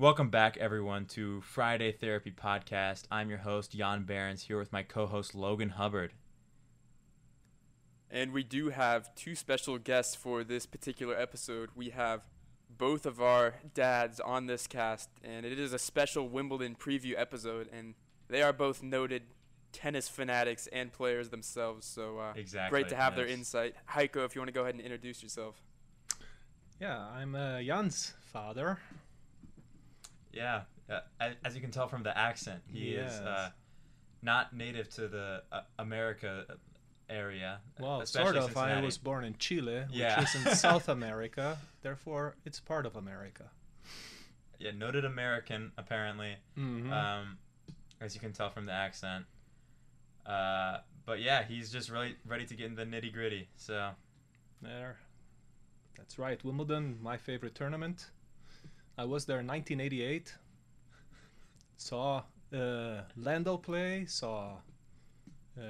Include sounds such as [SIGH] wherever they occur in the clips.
Welcome back, everyone, to Friday Therapy Podcast. I'm your host, Jan Behrens, here with my co host, Logan Hubbard. And we do have two special guests for this particular episode. We have both of our dads on this cast, and it is a special Wimbledon preview episode. And they are both noted tennis fanatics and players themselves. So uh, Exactly. great to have their insight. Heiko, if you want to go ahead and introduce yourself. Yeah, I'm uh, Jan's father. Yeah, uh, as you can tell from the accent, he is uh, not native to the uh, America area. Well, sort of. I was born in Chile, which is in [LAUGHS] South America. Therefore, it's part of America. Yeah, noted American, apparently. hmm um, as you can tell from the accent. Uh, but yeah, he's just really ready to get in the nitty gritty. So there. That's right. Wimbledon, my favorite tournament. I was there in 1988. Saw uh, Lendl play. Saw uh,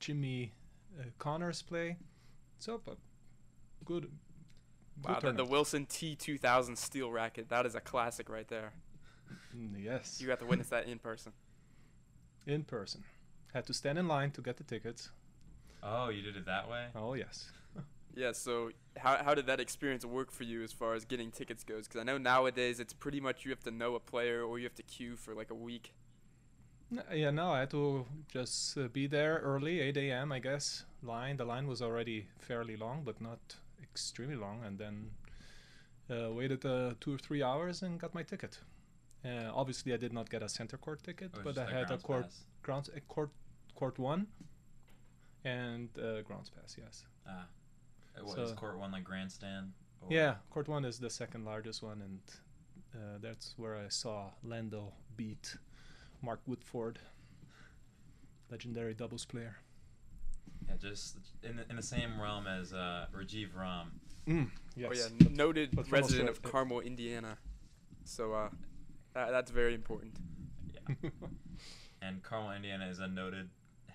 Jimmy uh, Connors play. So, but good. good Wow, the, the. Wilson T2000 steel racket. That is a classic right there. Mm, yes. You got to witness that in person. [LAUGHS] in person. Had to stand in line to get the tickets. oh, you did it that way. Oh yes. [LAUGHS] Yeah, so how, how did that experience work for you as far as getting tickets goes? Because I know nowadays it's pretty much you have to know a player or you have to queue for like a week. Yeah, no, I had to just uh, be there early, 8 a.m. I guess. Line. The line was already fairly long, but not extremely long, and then uh, waited uh, two or three hours and got my ticket. Uh, obviously, I did not get a center court ticket, It but I had a court pass. grounds a court court one and uh, grounds pass. Yes. Ah. What is So- court one like grandstand? Or- Yeah, court one is the second largest one, and uh, that's where I saw Lendl beat Mark Woodforde, legendary doubles player. Yeah, just in the, in the same realm as uh, Rajiv Ram. Mm, yes. Oh yeah, n- noted but resident of Australia. Carmel, Indiana. So uh, that, that's very important. Yeah. [LAUGHS] And Carmel, Indiana is a noted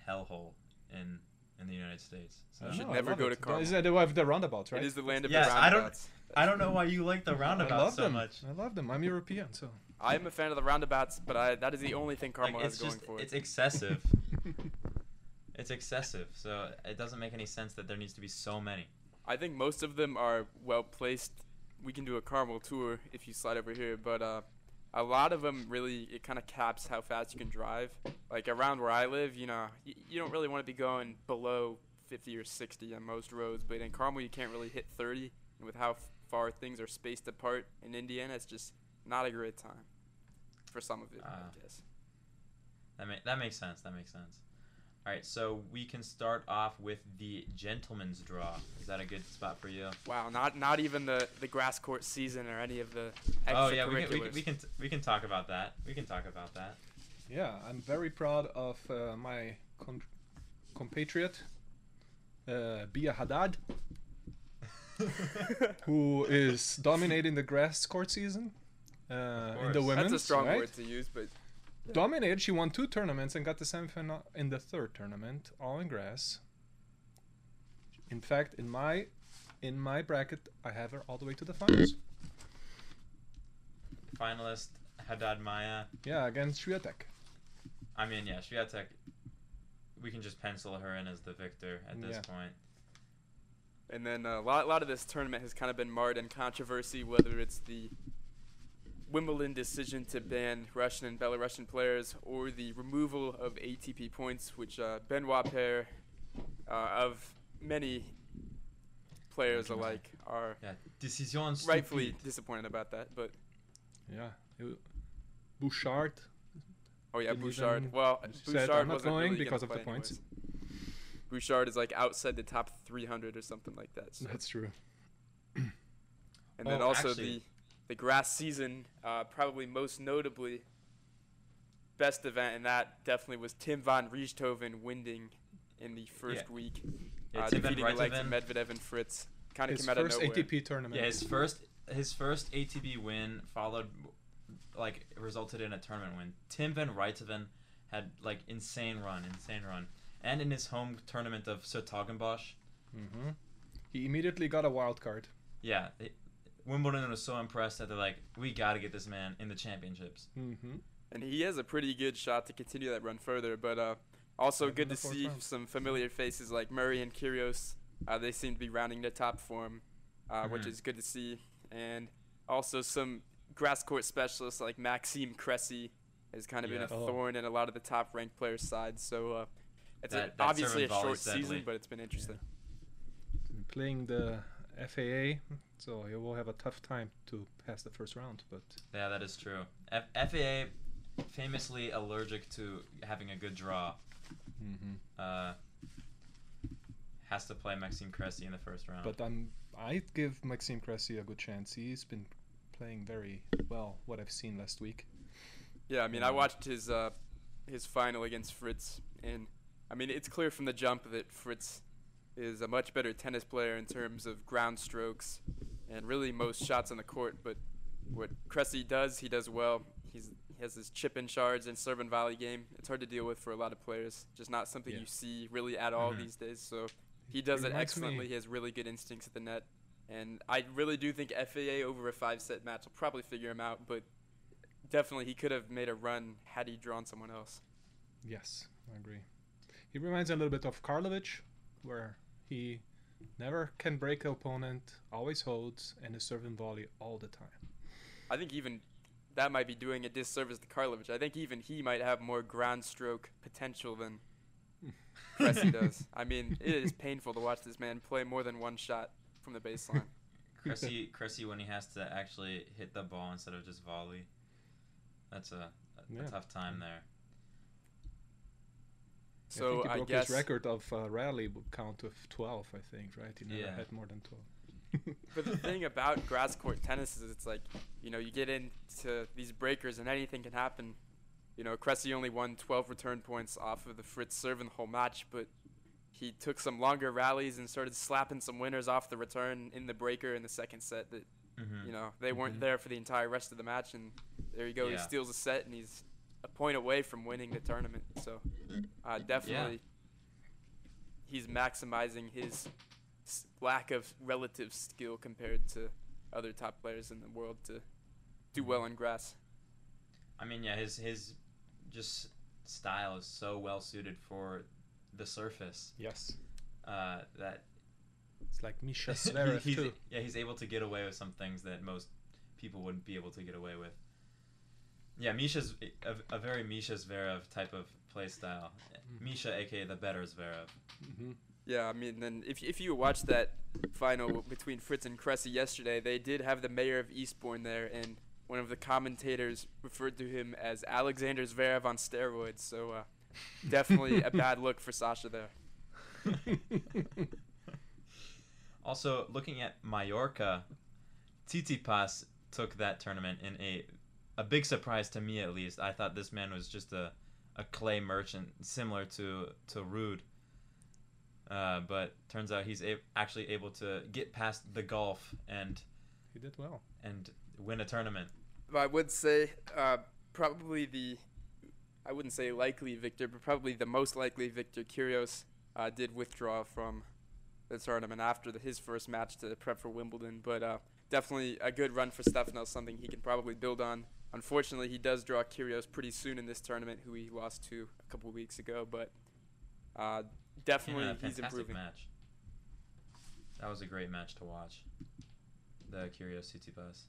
hellhole in in the United States. So You should No, never go it. to Carmel. Is that they have the roundabouts, right? It is the land of Yes, the I don't- roundabouts. I don't know why you like the I roundabout love so them. much. I love them. I'm European, so. I'm a fan of the roundabouts, but I, that is the only thing Carmel Like, has it's going just for it. it's excessive. [LAUGHS] It's excessive, so it doesn't make any sense that there needs to be so many. I think most of them are well placed. We can do a Carmel tour if you slide over here, but uh, a lot of them really it kind of caps how fast you can drive. Like around where I live, you know, y- you don't really want to be going below 50 or 60 on most roads, but in Carmel you can't really hit 30. And with how far things are spaced apart in Indiana, it's just not a great time for some of it, Ah. I guess. That ma- that makes sense. That makes sense. All right, so we can start off with the gentleman's draw. Is that a good spot for you? Wow, not not even the, the grass court season or any of the Oh yeah, we can, we, can, we can we can talk about that. We can talk about that. Yeah, I'm very proud of uh, my con- compatriot, uh, Bia Haddad, [LAUGHS] who is dominating the grass court season uh, in the women's. That's a strong right? word to use, but Dominated. She won two tournaments and got the semifinal in the third tournament, all in grass. In fact, in my in my bracket, I have her all the way to the finals. Finalist Haddad Maya. Yeah, against Swiatek. I mean, yeah, Swiatek. We can just pencil her in as the victor at this Yeah. point. And then uh, a lot, a lot of this tournament has kind of been marred in controversy, whether it's the Wimbledon decision to ban Russian and Belarusian players or the removal of ATP points, which uh, Benoit Paire, uh, of many players alike, are Yeah, decision rightfully stupide. disappointed about that. But Yeah, Bouchard. oh yeah, Bouchard. Well, Bouchard "I'm not wasn't going really because of the points." anyways. Bouchard is like outside the top 300 or something like that. So. That's true. And then Oh, also actually- the the grass season, uh, probably most notably, best event and that definitely was Tim van Rijthoven winning in the first Yeah. week, Yeah, uh, Tim van defeating the likes of Medvedev and Fritz. Kind of His came out of first. ATP tournament. Yeah, his first his first ATP win followed like resulted in a tournament win. Tim van Rijthoven had like insane run, insane run, and in his home tournament of 's-Hertogenbosch, hmm He immediately got a wild card. yeah, it, Wimbledon was so impressed that they're like, we got to get this man in the championships. Mm-hmm. and he has a pretty good shot to continue that run further. But uh, also good to see round. some familiar faces like Murray and Kyrgios. Uh, they seem to be rounding their top form, uh, which Mhm. is good to see. And also some grass court specialists like Maxime Cressy has kind of Yeah. been a Oh. thorn in a lot of the top ranked players' sides. So uh, it's That- a, that obviously a serve short volley's season, but it's been interesting. Playing the FAA, so he will have a tough time to pass the first round. But Yeah, that is true. F- FAA famously allergic to having a good draw. mm-hmm. Uh, has to play Maxime Cressy in the first round. but I'm I'd give Maxime Cressy a good chance. He's been playing very well. What I've seen last week. Yeah, I mean, I Mhm. watched his uh, his final against Fritz, and I mean, it's clear from the jump that Fritz is a much better tennis player in terms of ground strokes and really most shots on the court. But what Cressy does, he does well. He's he has his chip in charge and serve and volley game. It's hard to deal with for a lot of players. Just not something Yeah. you see really at all Mhm. these days. So he does it reminds me- excellently. He has really good instincts at the net. And I really do think FAA over a five set match will probably figure him out, but definitely he could have made a run had he drawn someone else. Yes, I agree. He reminds me a little bit of Karlovic, where he never can break the opponent, always holds, and is serving volley all the time. I think even that might be doing a disservice to Karlovic. I think even he might have more ground stroke potential than [LAUGHS] Cressy does. I mean, it is painful to watch this man play more than one shot from the baseline. [LAUGHS] [LAUGHS] Cressy, Cressy, when he has to actually hit the ball instead of just volley, that's a, a, Yeah. a tough time there. I So think he I, broke guess his record of uh, rally count of 12, I think, right? He never Yeah. had more than 12. [LAUGHS] But the thing about grass court tennis is it's like, you know, you get into these breakers and anything can happen. You know, Cressy only won 12 return points off of the Fritz serve in the whole match, but he took some longer rallies and started slapping some winners off the return in the breaker in the second set that, Mm-hmm. you know, they weren't Mhm. there for the entire rest of the match. And there you go. He steals a set and he's a point away from winning the tournament. So uh, definitely he's maximizing his lack of relative skill compared to other top players in the world to do well in grass. I mean, yeah, his his just style is so well suited for the surface yes. uh, that It's like Misha he- Zverev, [LAUGHS] too. yeah he's able to get away with some things that most people wouldn't be able to get away with. Yeah, Misha's a, a very Misha Zverev type of play style. Mhm. Misha, aka the better Zverev. hmm Yeah, I mean, then if if you watch that final between Fritz and Cressy yesterday, they did have the mayor of Eastbourne there, and one of the commentators referred to him as Alexander Zverev on steroids. So uh, [LAUGHS] definitely a bad look for Sasha there. [LAUGHS] Also, looking at Mallorca, Tsitsipas took that tournament in a a big surprise to me at least. I thought this man was just a, a clay merchant similar to to Ruud. Uh, but turns out he's a- actually able to get past the golf and he did well. and win a tournament. I would say uh, probably the, I wouldn't say likely victor, but probably the most likely victor, Kyrgios, uh, did withdraw from the tournament after the, his first match to prep for Wimbledon. But uh, definitely a good run for Stefanos, something he can probably build on. Unfortunately, he does draw Kyrgios pretty soon in this tournament, who he lost to a couple weeks ago. But uh, definitely Yeah, he's improving. match. That was a great match to watch. The Curious Tsitsipas.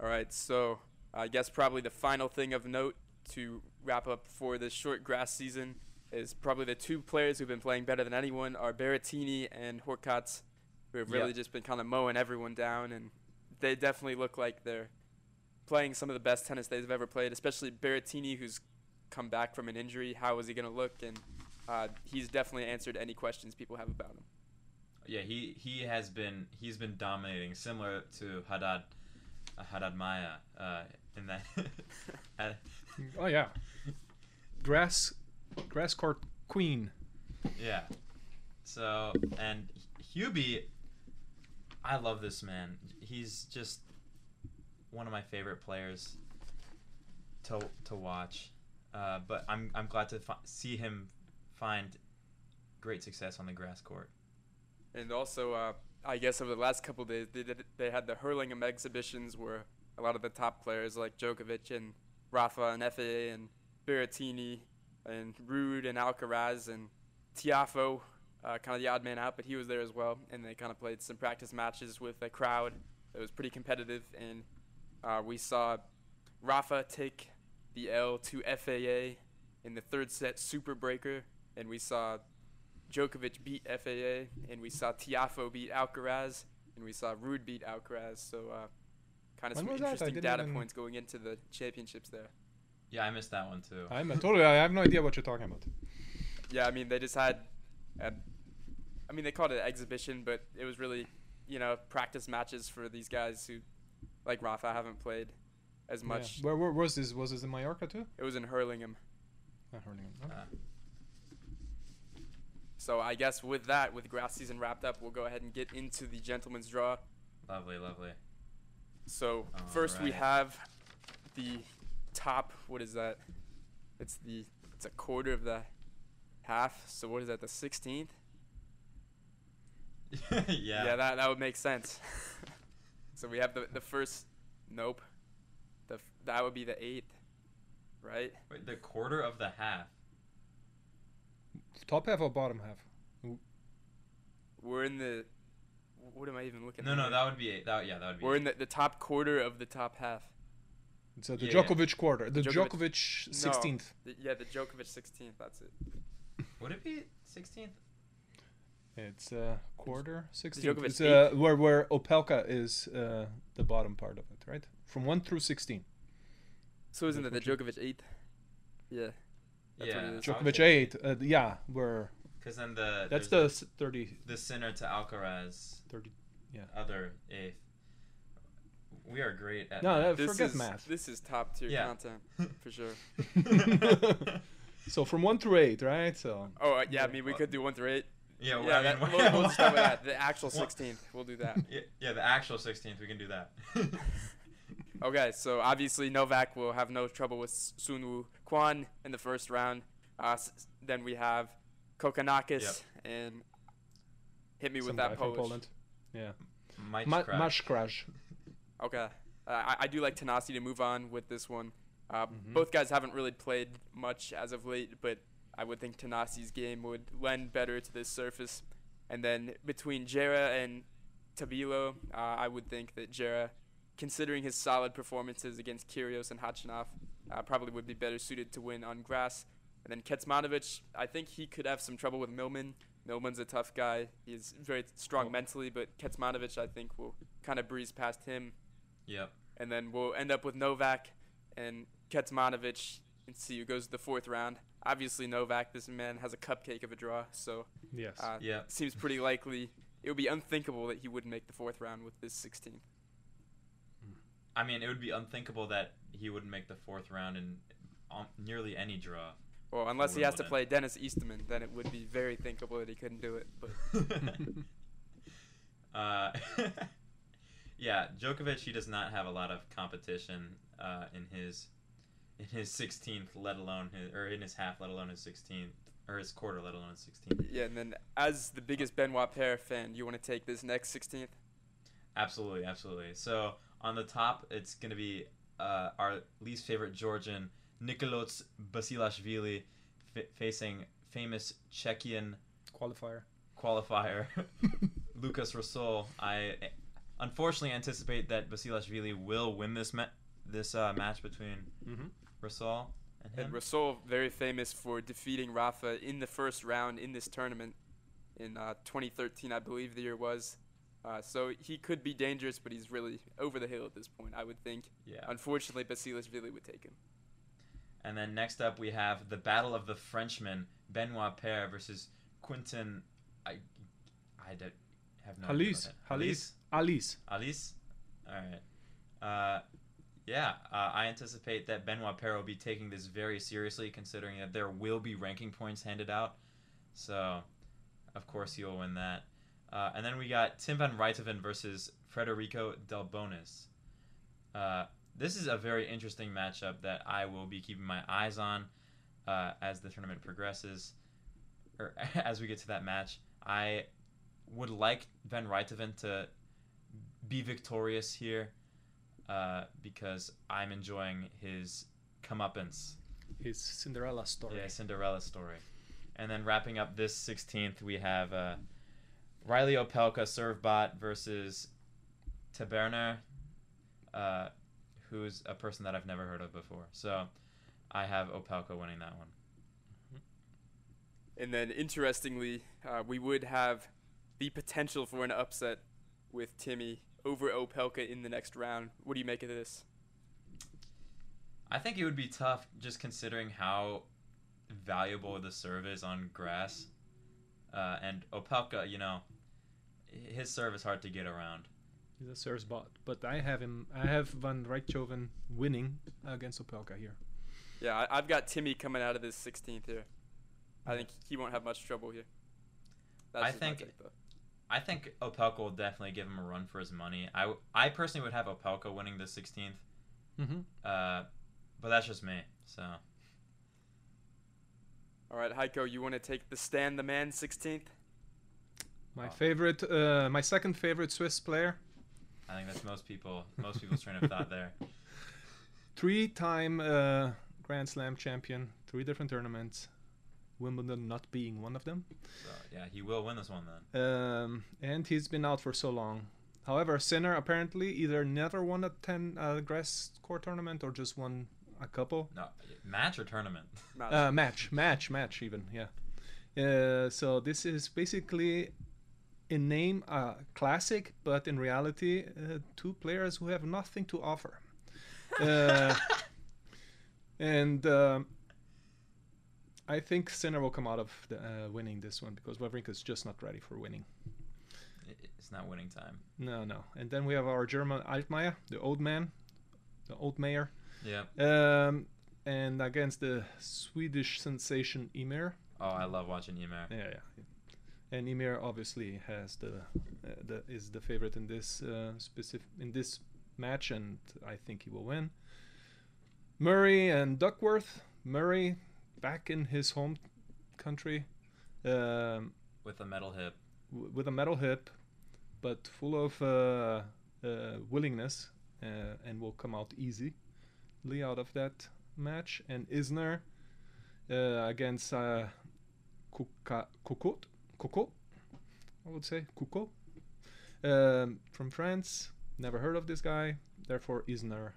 All right, so I guess probably the final thing of note to wrap up for this short grass season is probably the two players who've been playing better than anyone are Berrettini and Hurkacz, who have really Yeah. just been kind of mowing everyone down, and they definitely look like they're playing some of the best tennis they've ever played. Especially Berrettini, who's come back from an injury. How is he going to look? And uh, he's definitely answered any questions people have about him. Yeah, he he has been he's been dominating, similar to Haddad uh, Haddad Maya uh, in that. [LAUGHS] Oh yeah, grass, grass court queen. yeah. So and Hubie, I love this man. He's just one of my favorite players to to watch. Uh, but I'm I'm glad to fi- see him find great success on the grass court. And also, uh, I guess over the last couple days, they did, they had the Hurlingham exhibitions where a lot of the top players like Djokovic and Rafa and FAA and Berrettini and Ruud and Alcaraz and Tiafoe, uh, kind of the odd man out, but he was there as well. And they kind of played some practice matches with a crowd that was pretty competitive. And uh, we saw Rafa take the L to FAA in the third set super breaker. And we saw Djokovic beat FAA. And we saw Tiafoe beat Alcaraz. And we saw Ruud beat Alcaraz. So uh, kind of When some was that? I interesting data even- points going into the championships there. Yeah, I missed that one too. I'm totally. I have no idea what you're talking about. Yeah, I mean they just had, had I mean they called it an exhibition, but it was really, you know, practice matches for these guys who, like Rafa, haven't played as Yeah. much. Where, where was this? Was this in Mallorca too? It was in Hurlingham. Not Hurlingham. no? Uh, So I guess with that, with grass season wrapped up, we'll go ahead and get into the gentleman's draw. lovely, lovely. So first we have the top. What is that? It's the it's a quarter of the half. So what is that? The sixteenth? [LAUGHS] yeah. Yeah, that that would make sense. [LAUGHS] so we have the the first. Nope. The f- that would be the eighth, right? Wait, the quarter of the half. Top half or bottom half? We're in the. What am I even looking No, at? no, no, that would be eight. That yeah, that would be. We're eight. in the, the top quarter of the top half. So the Yeah, yeah. Djokovic quarter, the Djokovic- Djokovic No. sixteenth. Yeah, the Djokovic 16th. That's it. Would it be sixteenth? It's uh, quarter sixteenth. Djokovic It's uh, where where Opelka is uh, the bottom part of it, right? From one through sixteen. So isn't it the That's what Djokovic 8th? Yeah. That's what yeah. it is. Djokovic eight. Uh, yeah, where Because then the that's the s- 30, the center to Alcaraz, 30. yeah. other eighth. We are great at. No, math. This forget is, math. This is top tier Yeah. content [LAUGHS] for sure. [LAUGHS] [LAUGHS] So from one through eight, right? So Oh uh, yeah, I mean we could do one through eight. Yeah, well, yeah, I that, [LAUGHS] we'll, we'll just start with that. The [LAUGHS] actual 16th, we'll do that. Yeah, yeah, the actual sixteenth, we can do that. [LAUGHS] Okay, so obviously Novak will have no trouble with Sun Woo Kwan in the first round. Uh, s- s- then we have Kokkinakis Yep. and hit me some with guy that from Polish. Poland. Yeah, Mike Ma- Crash. Mash Crash. Okay, uh, I, I do like Thanasi to move on with this one. Uh, Mhm. Both guys haven't really played much as of late, but I would think Thanasi's game would lend better to this surface. And then between Djere and Tabilo, uh, I would think that Djere, considering his solid performances against Kyrgios and Khachanov, uh, probably would be better suited to win on grass. And then Kecmanovic, I think he could have some trouble with Millman. Millman's a tough guy. He's very strong Oh. mentally, but Kecmanovic, I think, will kind of breeze past him Yep. and then we'll end up with Novak and Kecmanovic and see who goes to the fourth round. Obviously, Novak, this man has a cupcake of a draw, so Yes. uh, Yep. seems pretty likely. It would be unthinkable that he wouldn't make the fourth round with this 16. I mean, it would be unthinkable that he wouldn't make the fourth round in um, nearly any draw. Well, unless he has to play Denis Istomin, then it would be very thinkable that he couldn't do it. But [LAUGHS] uh, [LAUGHS] yeah, Djokovic. He does not have a lot of competition uh, in his in his 16th, let alone his or in his half, let alone his 16th or his quarter, let alone his 16th. yeah, and then as the biggest Benoit Paire fan, you want to take this next 16th? Absolutely, absolutely. So on the top, it's gonna be uh, our least favorite Georgian, Nikoloz Basilashvili, f- facing famous Czechian Qualifier. qualifier [LAUGHS] Lukas Rosol. I unfortunately anticipate that Basilashvili will win this ma- this uh, match between Mm-hmm. Rosol and him. And Rosol, very famous for defeating Rafa in the first round in this tournament in uh, 2013, I believe the year was. Uh, so he could be dangerous, but he's really over the hill at this point, I would think. yeah. Unfortunately, Basilashvili would take him. And then next up we have the Battle of the Frenchmen, Benoit Paire versus Quentin. I I don't have no idea Halys. about. Halys. Halys. Halys? Alright. Uh, yeah, uh, I anticipate that Benoit Paire will be taking this very seriously, considering that there will be ranking points handed out. So, of course, he will win that. Uh, and then we got Tim van Rijthoven versus Federico Delbonis. Uh, this is a very interesting matchup that I will be keeping my eyes on uh, as the tournament progresses, or [LAUGHS] as we get to that match. I would like Van Rijthoven to be victorious here uh, because I'm enjoying his comeuppance. His Cinderella story. Yeah, Cinderella story. And then wrapping up this 16th, we have uh, Reilly Opelka serve bot versus Taberner, uh, who's a person that I've never heard of before. So I have Opelka winning that one. And then, interestingly, uh, we would have the potential for an upset with Timmy over Opelka in the next round. What do you make of this? I think it would be tough just considering how valuable the serve is on grass. Uh, and Opelka, you know, his serve is hard to get around. He's a serve bot, but I have him. I have Van Rijthoven winning against Opelka here. Yeah, I, have got Timmy coming out of this 16th here. I think he won't have much trouble here. That's I think. Take, I think Opelka will definitely give him a run for his money. I, I personally would have Opelka winning the 16th. Mm-hmm. Uh, but that's just me. So. All right, Heiko, you want to take the stand, the Man 16th? My oh. favorite, uh, my second favorite Swiss player. I think that's most people, most people's train of thought there. [LAUGHS] Three-time uh, Grand Slam champion, three different tournaments. Wimbledon not being one of them. So, yeah, he will win this one then. Um, and he's been out for so long. However, Sinner apparently either never won a 10 uh, grass court tournament or just won a couple. No, match or tournament? [LAUGHS] Uh, match, match, match, even, yeah. Uh, so this is basically in name a classic, but in reality, uh, two players who have nothing to offer. [LAUGHS] Uh, and um, I think Sinner will come out of the, uh, winning this one because Wawrinka is just not ready for winning. It's not winning time. No, no. And then we have our German Altmaier, the old man, the old mayor. Yeah. Um, and against the Swedish sensation Ymer. Oh, I love watching Ymer. Yeah, yeah. And Ymer obviously has the, uh, the is the favorite in this uh, specific in this match, and I think he will win. Murray and Duckworth. Murray back in his home country. Um, with a metal hip. W- with a metal hip, but full of uh, uh, willingness, uh, and will come out easily out of that match. And Isner uh, against uh, Coco, Coco, I would say Coco, um, from France. Never heard of this guy. Therefore, Isner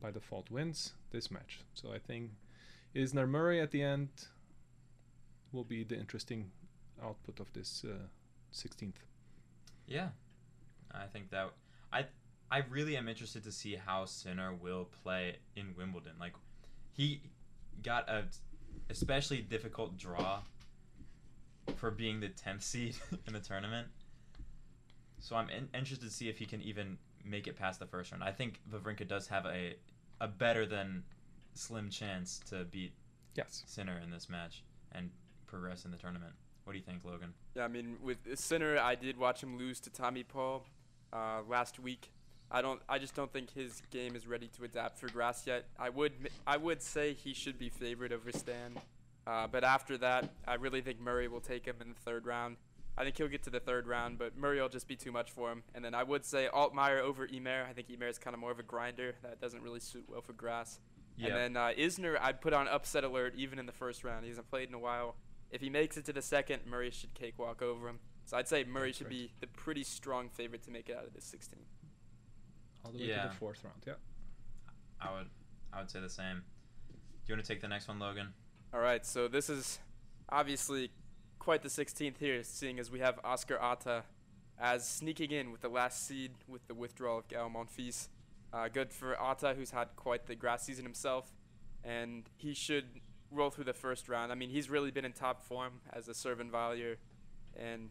by default wins this match. So I think Isner Murray at the end will be the interesting output of this uh, 16th. Yeah, I think that I I really am interested to see how Sinner will play in Wimbledon. Like he got a especially difficult draw for being the 10th seed [LAUGHS] in the tournament. So I'm in- interested to see if he can even make it past the first round. I think Wawrinka does have a a better than slim chance to beat yes Sinner in this match and progress in the tournament. What do you think, Logan? Yeah, I mean, with Sinner, I did watch him lose to Tommy Paul uh, last week. I don't. I just don't think his game is ready to adapt for grass yet. I would. I would say he should be favored over Stan, uh, but after that, I really think Murray will take him in the third round. I think he'll get to the third round, but Murray will just be too much for him. And then I would say Altmaier over Ymer. I think Ymer is kind of more of a grinder. That doesn't really suit well for grass. Yep. And then uh, Isner, I'd put on upset alert even in the first round. He hasn't played in a while. If he makes it to the second, Murray should cakewalk over him. So I'd say Murray That's should be the pretty strong favorite to make it out of this 16. All the way yeah. to the fourth round. Yeah. I would, I would say the same. Do you want to take the next one, Logan? All right. So this is obviously quite the 16th here, seeing as we have Oscar Otte as sneaking in with the last seed with the withdrawal of Gael Monfils. Uh, good for Otte, who's had quite the grass season himself, and he should roll through the first round. I mean, he's really been in top form as a serve and volleyer, and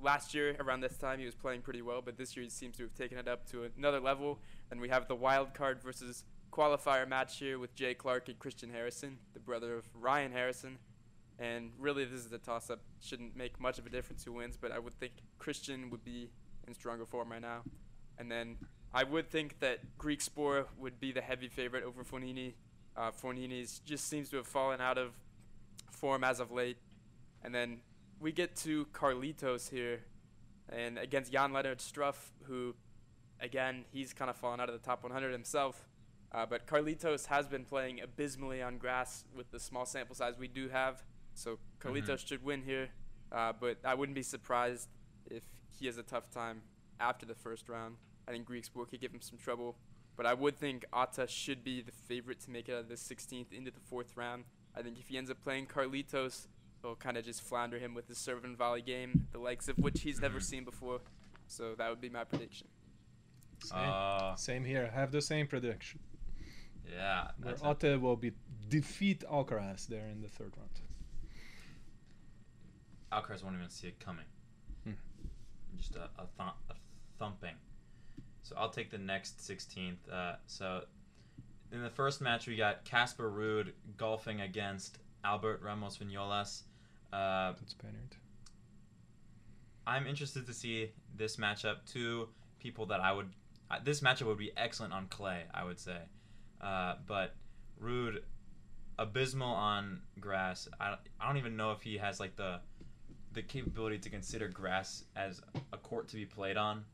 last year around this time he was playing pretty well, but this year he seems to have taken it up to another level. And we have the wild card versus qualifier match here with Jay Clarke and Christian Harrison, the brother of Ryan Harrison. And really, this is a toss up. Shouldn't make much of a difference who wins, but I would think Christian would be in stronger form right now. And then I would think that Griekspoor would be the heavy favorite over Fognini. Uh, just seems to have fallen out of form as of late. And then we get to Carlitos here, and against Jan Lennard Struff, who, again, he's kind of fallen out of the top 100 himself. Uh, but Carlitos has been playing abysmally on grass with the small sample size we do have. So Carlitos should win here. Uh, but I wouldn't be surprised if he has a tough time after the first round. I think Griekspoor could give him some trouble. But I would think Otte should be the favorite to make it out of the 16th into the fourth round. I think if he ends up playing Carlitos, he'll kind of just flounder him with his serve and volley game, the likes of which he's never seen before. So that would be my prediction. Same, Uh, same here. I have the same prediction. yeah. Where That's a- will be defeat Alcaraz there in the third round. Alcaraz won't even see it coming. Hmm. Just a, a, th- a thumping. So I'll take the next 16th. Uh, so in the first match, we got Casper Ruud golfing against Albert Ramos Vinolas. Uh, That's. I'm interested to see this matchup. Two people that I would. Uh, this matchup would be excellent on clay, I would say. Uh, but Ruud, abysmal on grass. I, I don't even know if he has like the the capability to consider grass as a court to be played on.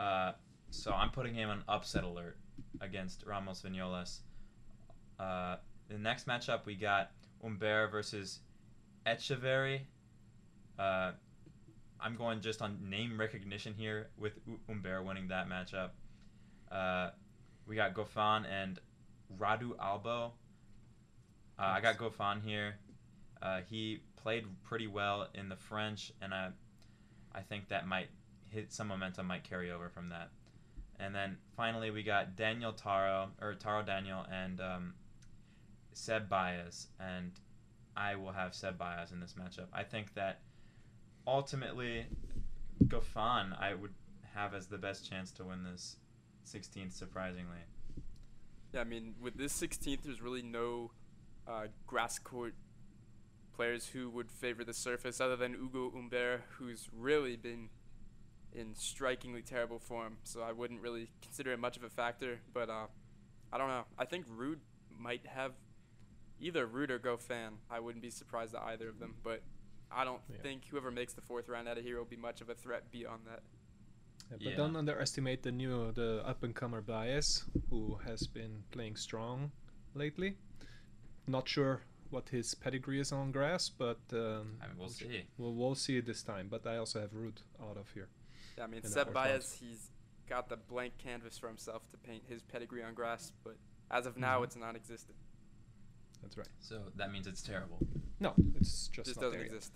Uh, so I'm putting him on upset alert against Ramos Vinolas. Uh, the next matchup we got Humbert versus Etcheverry. Uh, I'm going just on name recognition here with U- Humbert winning that matchup. Uh, we got Goffin and Radu Albot. Uh, I got Goffin here. Uh, he played pretty well in the French, and I, I think that might hit some momentum might carry over from that. And then finally we got Daniel Taro or Taro Daniel and um, Seb Baez, and I will have Seb Baez in this matchup. I think that ultimately Goffin I would have as the best chance to win this 16th surprisingly. Yeah, I mean, with this 16th, there's really no uh, grass court players who would favor the surface other than Ugo Humbert, who's really been in strikingly terrible form. So I wouldn't really consider it much of a factor. But uh, I don't know. I think Ruud might have either Ruud or Goffin. I wouldn't be surprised at either of them. But I don't Yeah. think whoever makes the fourth round out of here will be much of a threat beyond that. Yeah, but Yeah. don't underestimate the new, the up and comer Baez, who has been playing strong lately. Not sure what his pedigree is on grass, but um, I mean, we'll see. We'll, we'll see it this time. But I also have Root out of here. Yeah, I mean, in the Seb fourth round. Baez, he's got the blank canvas for himself to paint his pedigree on grass, but as of now, Mhm. it's non-existent. That's right. So that means it's terrible. No, it's just, Just not doesn't there yet. exist.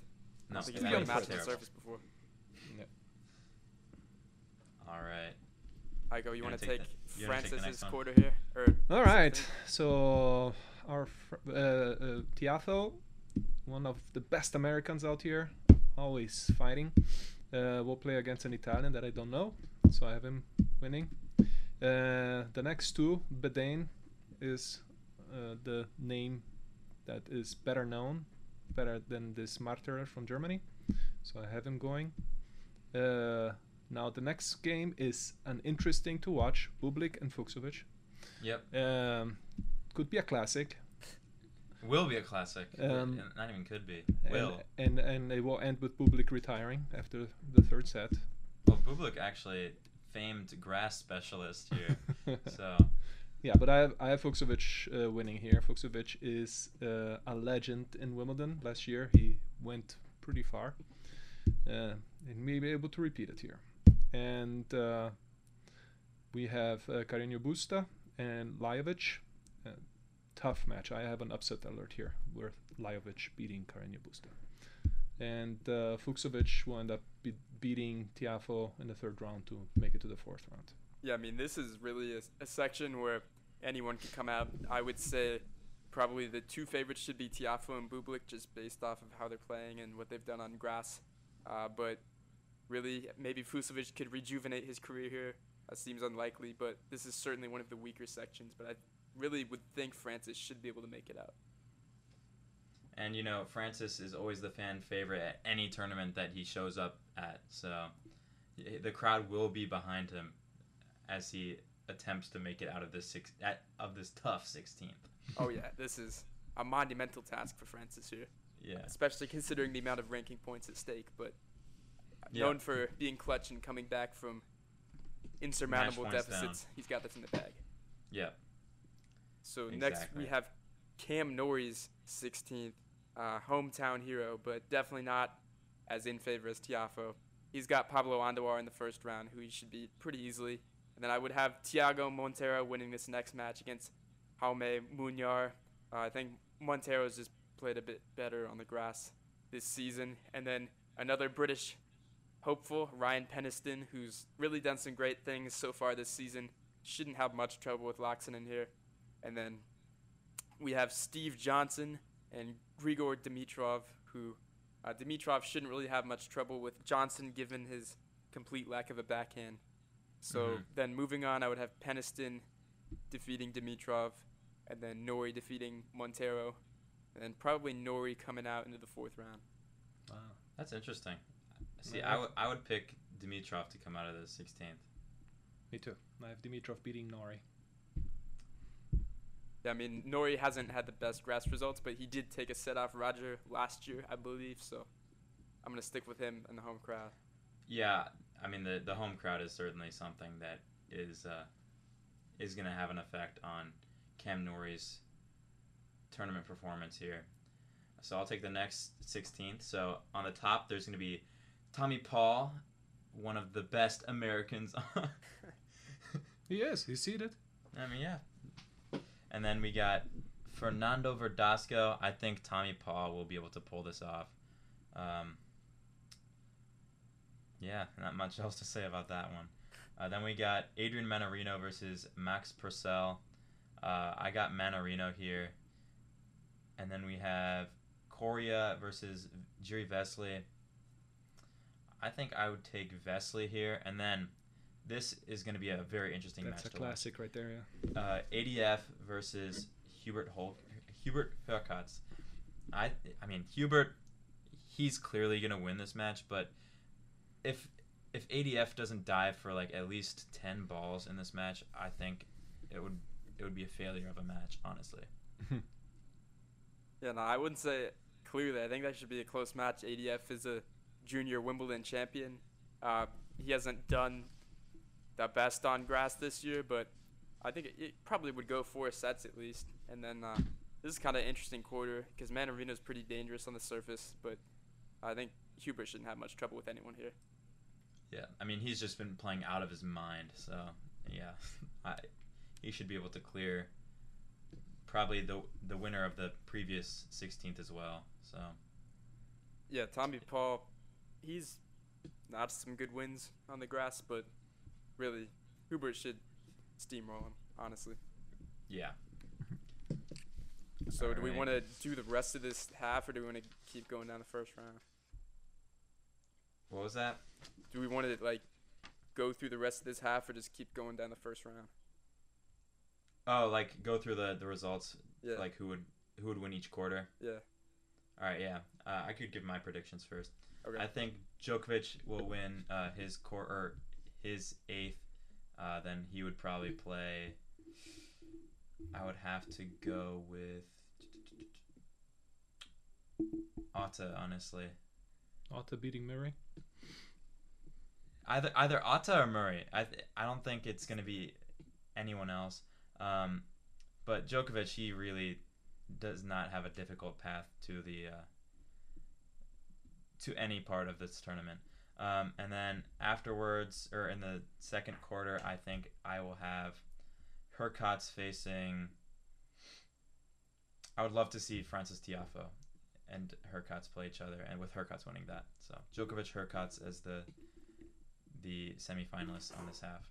No, I think it's he's too played a young match for on the surface before. No. All right. Heiko, you You want wanna take take the- you take Francis's quarter here? Or All right. something? So our fr- uh, uh, Tiafoe, one of the best Americans out here, always fighting, uh, will play against an Italian that I don't know, so I have him winning. Uh, the next two, Bedene, is uh, the name that is better known, better than this Martyr from Germany, so I have him going. Uh, now the next game is an interesting to watch, Bublik and Fucsovics. Yep. Um, could be a classic. Will be a classic. Um, Not even could be. and- Will. And, and it will end with Bublik retiring after the third set. Well, Bublik actually famed grass specialist here. [LAUGHS] so Yeah, but I have I have Fucsovics uh, winning here. Fucsovics is uh, a legend in Wimbledon. Last year he went pretty far, uh, and may be able to repeat it here. And uh, we have uh, Carreño Busta and Lajovic. Tough match. I have an upset alert here with Lajovic beating Carreño Busta. And uh, Fucsovics will end up be- beating Tiafoe in the third round to make it to the fourth round. Yeah, I mean, this is really a, a section where anyone can come out. I would say probably the two favorites should be Tiafoe and Bublik, just based off of how they're playing and what they've done on grass. Uh, but really, maybe Fucsovics could rejuvenate his career here. That seems unlikely, but this is certainly one of the weaker sections. But I really would think Francis should be able to make it out. and you know Francis is always the fan favorite at any tournament that he shows up at. So the crowd will be behind him as he attempts to make it out of this six at, of this tough 16th. oh yeah, [LAUGHS] this is a monumental task for Francis here. Yeah. especially considering the amount of ranking points at stake. But Yeah. known for being clutch and coming back from insurmountable points down. deficits. He's got this in the bag. Yeah. So next we have Cam Norrie's 16th uh, hometown hero, but definitely not as in favor as Tiafoe. He's got Pablo Andújar in the first round, who he should beat pretty easily. And then I would have Thiago Monteiro winning this next match against Jaume Munar. Uh, I think Monteiro's just played a bit better on the grass this season. And then another British hopeful, Ryan Peniston, who's really done some great things so far this season. Shouldn't have much trouble with Laaksonen here. And then we have Steve Johnson and Grigor Dimitrov, who uh, Dimitrov shouldn't really have much trouble with Johnson given his complete lack of a backhand. So Mhm. then moving on, I would have Peniston defeating Dimitrov, and then Norrie defeating Monteiro, and then probably Norrie coming out into the fourth round. Wow. That's interesting. See, Yeah. I would I would pick Dimitrov to come out of the 16th. Me too. I have Dimitrov beating Norrie. Yeah, I mean Norrie hasn't had the best grass results, but he did take a set off Roger last year, I believe. So I'm gonna stick with him and the home crowd. Yeah, I mean the the home crowd is certainly something that is uh, is going to have an effect on Cam Norrie's tournament performance here. So I'll take the next 16th. So on the top, there's going to be Tommy Paul, one of the best Americans. [LAUGHS] He is. He's seated. I mean, yeah. And then we got Fernando Verdasco. I think Tommy Paul will be able to pull this off. Um, yeah, not much [LAUGHS] else to say about that one. Uh, then we got Adrian Mannarino versus Max Purcell. Uh, I got Mannarino here. And then we have Coria versus Jiri Vesely. I think I would take Vesely here. And then this is going to be a very interesting That's a match to watch classic right there. Yeah. uh, ADF versus Hubert Hol- Hubert Hurkacz. I I mean Hubert, he's clearly gonna win this match, but if if ADF doesn't dive for like at least ten balls in this match, I think it would it would be a failure of a match, honestly. [LAUGHS] Yeah, no, I wouldn't say clearly. I think that should be a close match. ADF is a junior Wimbledon champion. Uh, he hasn't done the best on grass this year, but I think it, it probably would go four sets at least. And then uh, this is kind of interesting quarter because Mannarino's pretty dangerous on the surface, but I think Hubert shouldn't have much trouble with anyone here. Yeah, I mean he's just been playing out of his mind, so yeah, [LAUGHS] I, he should be able to clear probably the the winner of the previous 16th as well. So Yeah, Tommy Paul, he's not some good wins on the grass, but really, Hubert should steamroll him, honestly. yeah, So, do we want to do the rest of this half, or do we want to keep going down the first round? what was that? Do we want to like go through the rest of this half, or just keep going down the first round? Oh, like go through the the results, Yeah, like who would who would win each quarter. yeah. All right, yeah, uh, I could give my predictions first. Okay. I think Djokovic will win uh, his or his eighth. Uh, then he would probably play. I would have to go with Otte, honestly. Otte beating Murray. Either either Otte or Murray. I th- I don't think it's gonna be anyone else. Um, but Djokovic, he really does not have a difficult path to the uh, to any part of this tournament. Um, and then afterwards, or in the second quarter, I think I will have Hurkacz facing. I would love to see Francis Tiafoe and Hurkacz play each other, and with Hurkacz winning that. So Djokovic, Hurkacz as the the semifinalists on this half.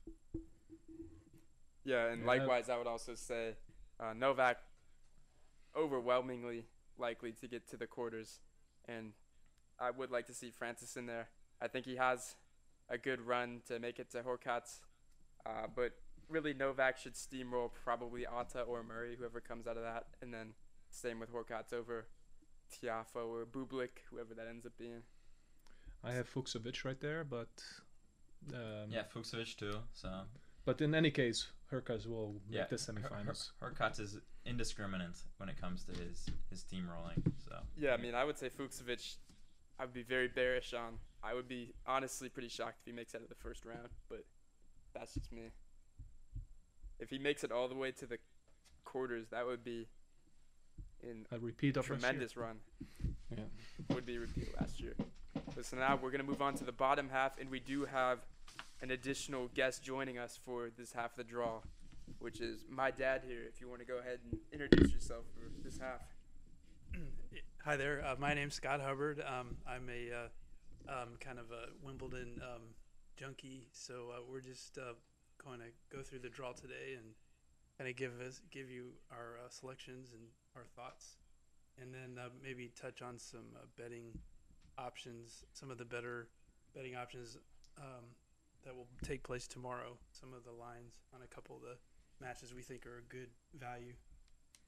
Yeah, and Yeah. likewise, I would also say uh, Novak overwhelmingly likely to get to the quarters, and I would like to see Francis in there. I think he has a good run to make it to Hurkacz, uh, but really Novak should steamroll probably Anta or Murray, whoever comes out of that, and then same with Hurkacz over Tiafoe or Bublik, whoever that ends up being. I have Fucsovics right there, but um, Yeah, Fucsovics too. So But in any case, Hurkacz will make yeah, the semifinals. Hur- Hur- Hurkacz is indiscriminate when it comes to his his steamrolling. So Yeah, I mean, I would say Fucsovics. I would be very bearish on I would be honestly pretty shocked if he makes it out of the first round, but that's just me. If he makes it all the way to the quarters, that would be in A repeat of last tremendous run. Yeah. Would be a repeat last year. But so now we're gonna move on to the bottom half, and we do have an additional guest joining us for this half of the draw, which is my dad here. If you want to go ahead and introduce yourself for this half. [CLEARS THROAT] Hi there. Uh, my name's Scott Hubbard. Um, I'm a uh, um, kind of a Wimbledon um, junkie, so uh, we're just uh, going to go through the draw today and kind of give us give you our uh, selections and our thoughts, and then uh, maybe touch on some uh, betting options, some of the better betting options um, that will take place tomorrow. Some of the lines on a couple of the matches we think are a good value.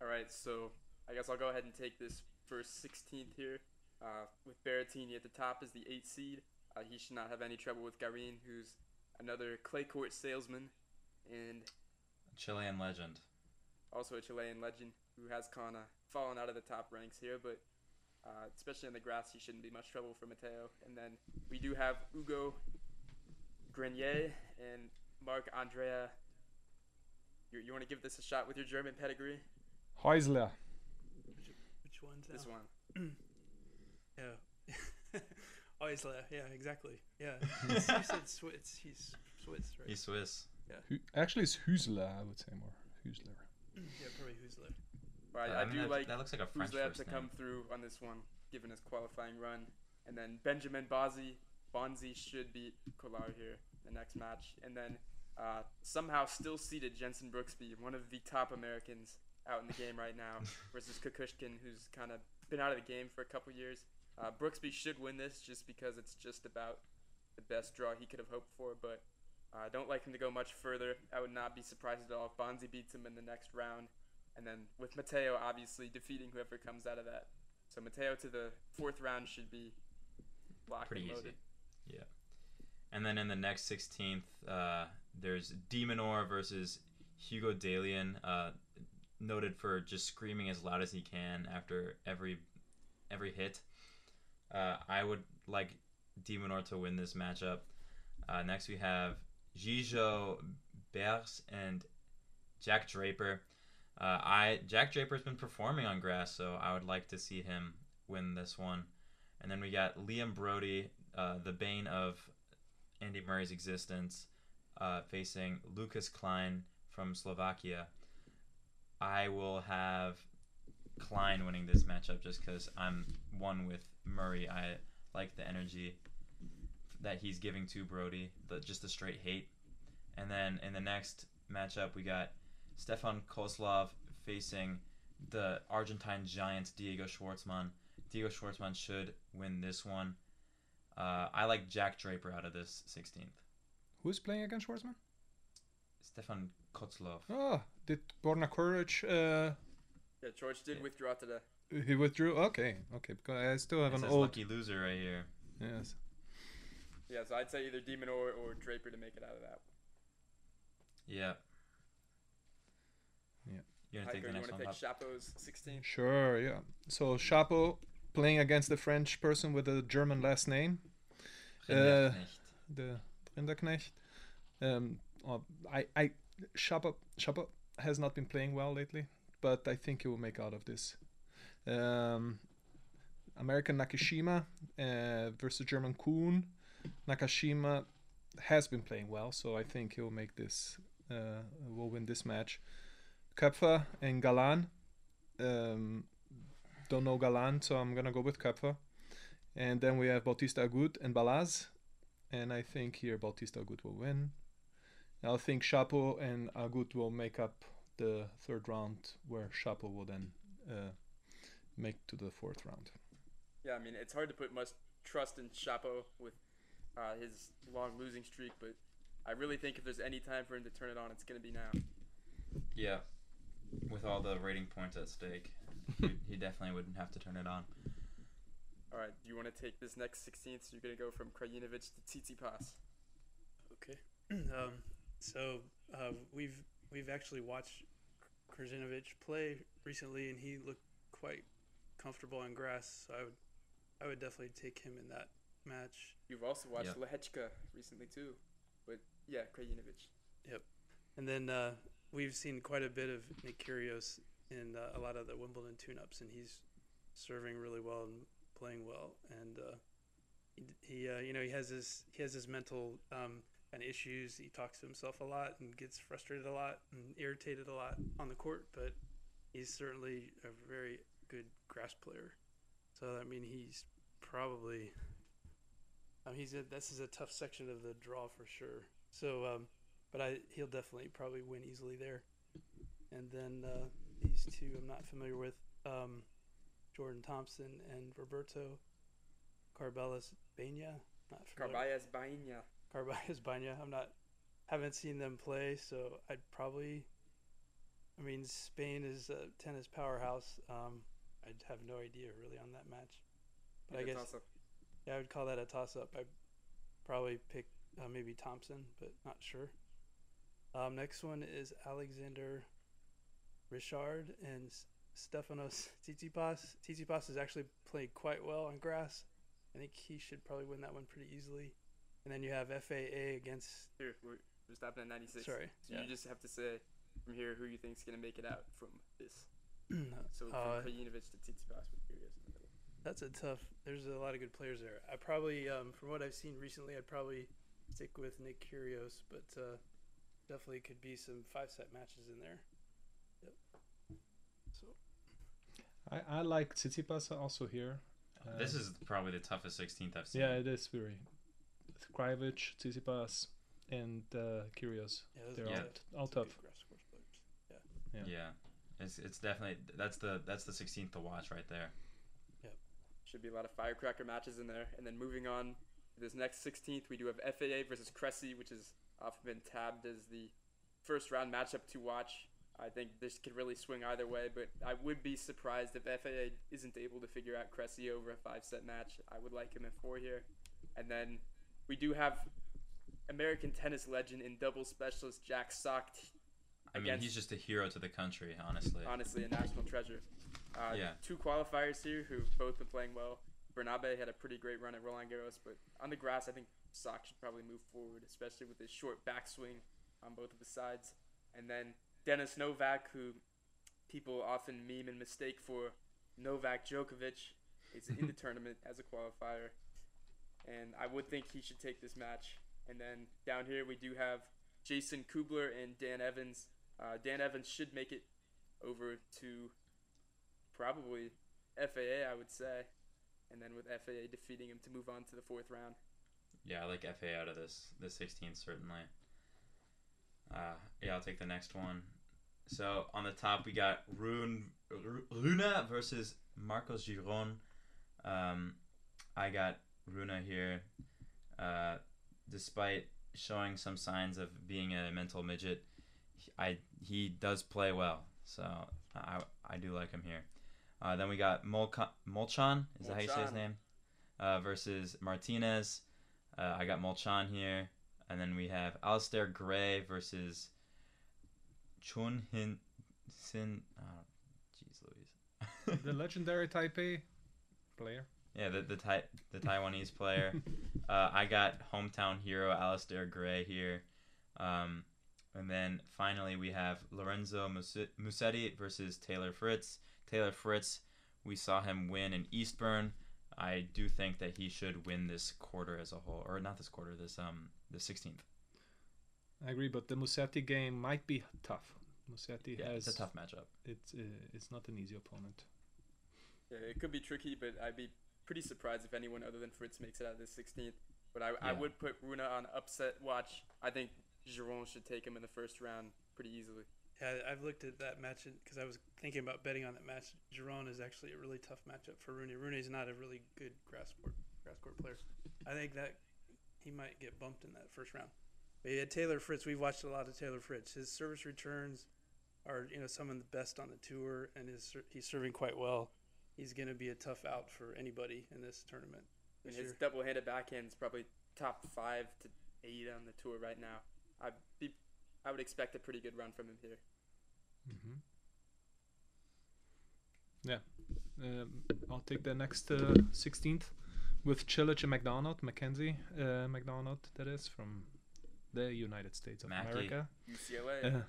All right, so I guess I'll go ahead and take this first 16th here. Uh, with Berrettini at the top as the eight seed, uh, he should not have any trouble with Garin, who's another clay court salesman and Chilean legend. also a Chilean legend who has kind of fallen out of the top ranks here, but uh, especially on the grass, he shouldn't be much trouble for Matteo. And then we do have Hugo Grenier and Marc Andrea. You, you want to give this a shot with your German pedigree? Heusler. Which, which one's This now? one. [CLEARS THROAT] Yeah. Always laugh. Yeah, exactly. Yeah. [LAUGHS] you said Swiss. He's Swiss, right? He's Swiss. Hu- Actually, it's Husler, I would say more. Husler. yeah, probably Husler. But I, I I, mean, do that, like that looks like a French Fuzlev first to name. come through on this one, given his qualifying run. And then Benjamin Bazzi, Bonzi should beat Kolar here the next match. And then uh, somehow still seated Jenson Brooksby, one of the top Americans out in the game right now, [LAUGHS] versus Kukushkin, who's kind of been out of the game for a couple years. Uh, Brooksby should win this just because it's just about the best draw he could have hoped for, but uh, I don't like him to go much further. I would not be surprised at all if Bonzi beats him in the next round. And then with Matteo, obviously defeating whoever comes out of that. So Matteo to the fourth round should be locked Pretty easy. Yeah. And then in the next 16th, uh, there's de Minaur versus Hugo Dellien, uh, noted for just screaming as loud as he can after every every hit. Uh, I would like de Minaur to win this matchup. Uh, next, we have Zizou Bergs and Jack Draper. Uh, I Jack Draper's been performing on grass, so I would like to see him win this one. And then we got Liam Broady, uh, the bane of Andy Murray's existence, uh, facing Lucas Klein from Slovakia. I will have Klein winning this matchup just because I'm one with Murray. I like the energy that he's giving to Broady, the, just the straight hate. And then in the next matchup, we got Stefan Kozlov facing the Argentine giant Diego Schwartzman. Diego Schwartzman should win this one. Uh, I like Jack Draper out of this 16th. Who's playing against Schwartzman? Stefan Kozlov. Oh, did Borna Coric, uh, Yeah, George did Yeah. withdraw today. He withdrew? Okay, okay, because I still have It an says old. lucky loser right here. Yes. Yeah, so I'd say either de Minaur, or Draper to make it out of that. Yeah. Yeah. You gonna Heiko, take the you want to Pop? take Shapo's 16? Sure, yeah. So Shapo playing against the French person with a German last name, Uh, Rinderknecht. the Rinderknecht. Um, I, I, Shapo, Shapo has not been playing well lately, but I think he will make out of this. Um, American Nakashima uh, versus German Kuhn. Nakashima has been playing well, so I think he'll make this. Uh, will win this match. Köpfer and Galan. Um, don't know Galan, so I'm gonna go with Köpfer. And then we have Bautista Agut and Balaz. And I think here Bautista Agut will win. I think Shapo and Agut will make up the third round, where Shapo will then uh, make to the fourth round. Yeah, I mean, it's hard to put much trust in Shapo with uh, his long losing streak, but I really think if there's any time for him to turn it on, it's going to be now. Yeah. With all the rating points at stake, [LAUGHS] he, he definitely wouldn't have to turn it on. All right, do you want to take this next 16th? So you're going to go from Krajinovic to Tsitsipas. Okay. [CLEARS THROAT] um, so uh, we've we've actually watched Krajinovic play recently, and he looked quite comfortable on grass. So I would I would definitely take him in that match. You've also watched Yep. Lehecka recently too, with yeah Krajinovic. Yep, and then uh, we've seen quite a bit of Nick Kyrgios in uh, a lot of the Wimbledon tune-ups, and he's serving really well and playing well. And uh, he, he uh, you know, he has his he has his mental um, kind of issues. He talks to himself a lot and gets frustrated a lot and irritated a lot on the court. But he's certainly a very good grass player. So I mean, he's probably. I mean, he's a, this is a tough section of the draw for sure. So, um, but I he'll definitely probably win easily there. And then uh, these two I'm not familiar with, um, Jordan Thompson and Roberto. Not familiar. Carballes Baena. Carballes Banya. I'm not haven't seen them play, so I'd probably. I mean, Spain is a tennis powerhouse. Um, I'd have no idea really on that match, but I guess yeah, I would call that a toss up. I'd probably pick uh, maybe Thompson, but not sure. Um, next one is Alexander Ritschard and Stefanos Tsitsipas. Tsitsipas has actually played quite well on grass. I think he should probably win that one pretty easily. And then you have FAA against. Here, we're, we're stopping at 96. Sorry. So yeah. you just have to say from here who you think's gonna make it out from this. So [CLEARS THROAT] from Uh, Krajinovic to Tsitsipas with Kyrgios in the middle. That's a tough. There's a lot of good players there. I probably, um, from what I've seen recently, I'd probably stick with Nick Kyrgios, but uh, definitely could be some five set matches in there. Yep. So I, I like Tsitsipas also here. Uh, This is probably the toughest 16th I've seen. yeah, it is very. Krajinovic, Tsitsipas, and uh, Kyrgios. yeah, They're Yeah. all, tough- all tough. good grass course players. Yeah. Yeah. It's it's definitely that's the that's the 16th to watch right there. Yep. Should be a lot of firecracker matches in there. And then moving on this next 16th, we do have FAA versus Cressy, which has often been tabbed as the first round matchup to watch. I think this could really swing either way, but I would be surprised if FAA isn't able to figure out Cressy over a five set match. I would like him in four here. And then we do have American tennis legend and double specialist Jack Sock, I mean, he's just a hero to the country, honestly. honestly a national treasure. Uh, Yeah. Two qualifiers here who've both been playing well. Bernabe had a pretty great run at Roland Garros, but on the grass, I think Sock should probably move forward, especially with his short backswing on both of his sides. And then Dennis Novak, who people often meme and mistake for Novak Djokovic, is in the [LAUGHS] tournament as a qualifier. And I would think he should take this match. And then down here, we do have Jason Kubler and Dan Evans. Uh, Dan Evans should make it over to probably FAA, I would say, and then with FAA defeating him to move on to the fourth round. Yeah, I like FAA out of this the 16th certainly. Uh, yeah, I'll take the next one. So on the top we got Rune Ru- Rune versus Marcos Giron. Um, I got Rune here, uh, despite showing some signs of being a mental midget. He- I he does play well, so I I do like him here. Uh, then we got Molca- Molcan. Is that how you say his name? Uh, versus Martinez. Uh, I got Molcan here, and then we have Alastair Gray versus Chun Hin Sin. Oh, jeez, Louise. [LAUGHS] the legendary Taipei player. yeah, the the, tai- the [LAUGHS] Taiwanese player. Uh, I got hometown hero Alastair Gray here. Um, and then finally we have Lorenzo Musetti versus Taylor Fritz. Taylor Fritz, we saw him win in Eastbourne. I do think that he should win this quarter as a whole, or not this quarter, this um the 16th. I agree, but the Musetti game might be tough. Musetti Yeah, has it's a tough matchup. It's uh, it's not an easy opponent. Yeah, it could be tricky, but I'd be pretty surprised if anyone other than Fritz makes it out of the 16th. But I, I would put Rune on upset watch. I think Giron should take him in the first round pretty easily. Yeah, I've looked at that match because I was thinking about betting on that match. Giron is actually a really tough matchup for Rooney. Rooney's not a really good grass court grass court player. I think that he might get bumped in that first round. But yeah, Taylor Fritz. We've watched a lot of Taylor Fritz. His service returns are you know some of the best on the tour, and his he's serving quite well. He's going to be a tough out for anybody in this tournament. And this his double-handed backhand is probably top five to eight on the tour right now. I'd be, I would expect a pretty good run from him here. Mm-hmm. Yeah, um, I'll take the next uh, 16th. with Cilic and McDonald, Mackenzie uh, McDonald, that is from the United States of Mackie. America. UCLA. Uh,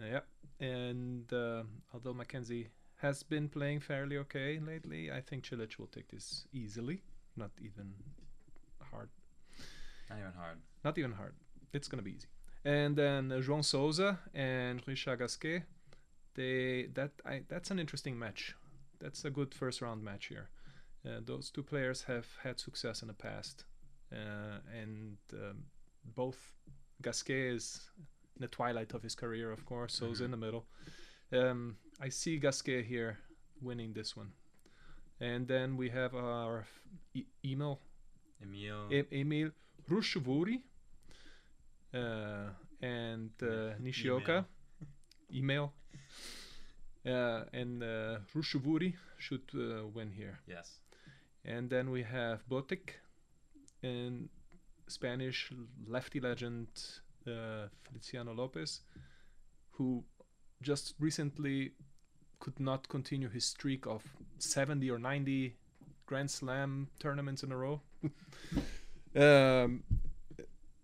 yeah, and uh, although Mackenzie has been playing fairly okay lately, I think Cilic will take this easily. Not even hard. Not even hard. Not even hard. It's gonna be easy. And then uh, João Sousa and Richard Gasquet. They that I that's an interesting match. That's a good first round match here. Uh, those two players have had success in the past, uh, and um, both Gasquet is in the twilight of his career, of course. Sousa in the middle. Um, I see Gasquet here winning this one, and then we have our e- email. Emil. E- Emil Ruusuvuori uh, and uh, Nishioka. Email. Uh, and uh, Ruusuvuori should uh, win here. yes. And then we have Botic and Spanish lefty legend uh, Feliciano Lopez, who just recently could not continue his streak of 70 or 90 Grand Slam tournaments in a row. [LAUGHS] um,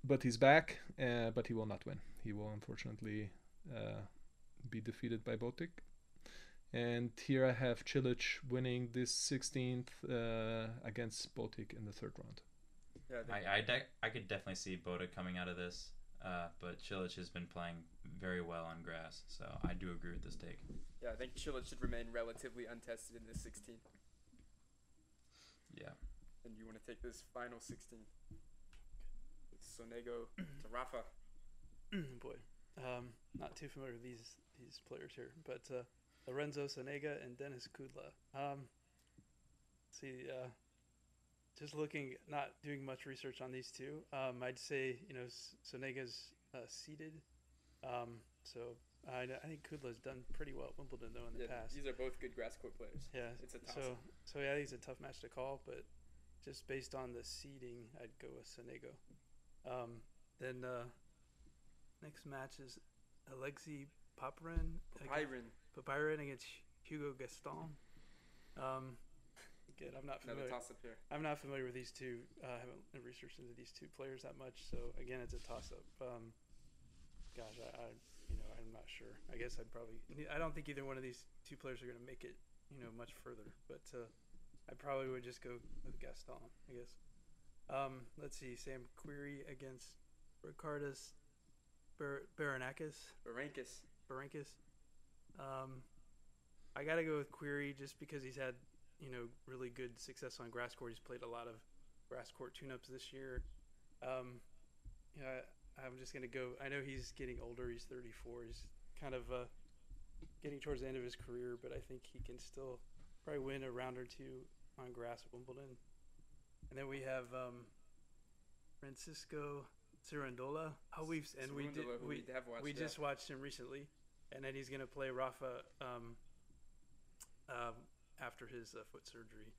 but he's back, uh, but he will not win. He will unfortunately uh, be defeated by Botic. And here I have Cilic winning this 16th uh, against Botic in the third round. Yeah, I I I, de- I could definitely see Boda coming out of this, uh, but Cilic has been playing very well on grass, so I do agree with this take. yeah, I think Cilic should remain relatively untested in this 16th. Yeah. And you want to take this final 16. Sonego to Rafa. [CLEARS THROAT] Boy, um, not too familiar with these these players here, but uh, Lorenzo Sonego and Denis Kudla. Um, see, uh, just looking, not doing much research on these two. Um, I'd say you know Sonego's uh, seeded, um, so I, I think Kudla's done pretty well at Wimbledon though in the Yeah, past. these are both good grass court players. Yeah, It's a toss so so yeah, I think it's a tough match to call, but just based on the seeding, I'd go with Sonego. Um, then uh, next match is Alexei Popyrin Byron, against Hugo Gaston. Um, again, I'm not another familiar. toss up here. I'm not familiar with these two. Uh, I haven't researched into these two players that much, so again, it's a toss-up. Um, gosh, I, I, you know, I'm not sure. I guess I'd probably. I don't think either one of these two players are going to make it, you know, much further. But uh, I probably would just go with Gaston. I guess. Um, let's see, Sam Querrey against Ricardas Bar- Berankis. Berankis. Berankis. Um, I got to go with Querrey just because he's had, you know, really good success on grass court. He's played a lot of grass court tune-ups this year. Um, you know, I, I'm just gonna go. I know he's getting older. He's 34. He's kind of uh, getting towards the end of his career, but I think he can still probably win a round or two on grass at Wimbledon. And then we have um, Francisco Cerúndolo. Oh, we've and we did we have watched. we yeah. just watched him recently, and then he's gonna play Rafa um, um, after his uh, foot surgery.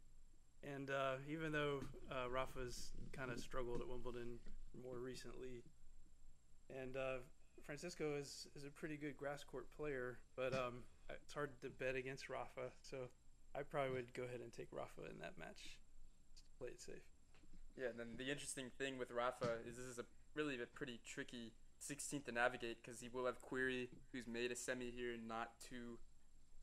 And uh, even though uh, Rafa's kind of struggled at Wimbledon more recently, and uh, Francisco is is a pretty good grass court player, but um, it's hard to bet against Rafa. So I probably would go ahead and take Rafa in that match. Just to play it safe. Yeah, and then the interesting thing with Rafa is this is a really a pretty tricky 16th to navigate because he will have Querrey, who's made a semi here not too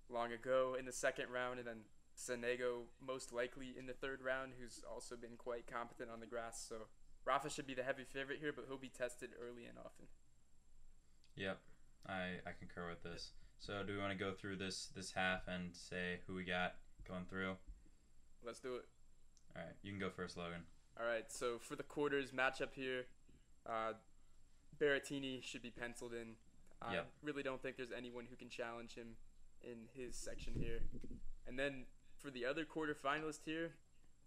long ago in the second round, and then Sonego most likely in the third round, who's also been quite competent on the grass. So Rafa should be the heavy favorite here, but he'll be tested early and often. Yep, I I concur with this. So do we want to go through this this half and say who we got going through? Let's do it. All right, you can go first, Logan. All right, so for the quarters matchup here, uh, Berrettini should be penciled in. I Yep. really don't think there's anyone who can challenge him in his section here. And then for the other quarterfinalist here,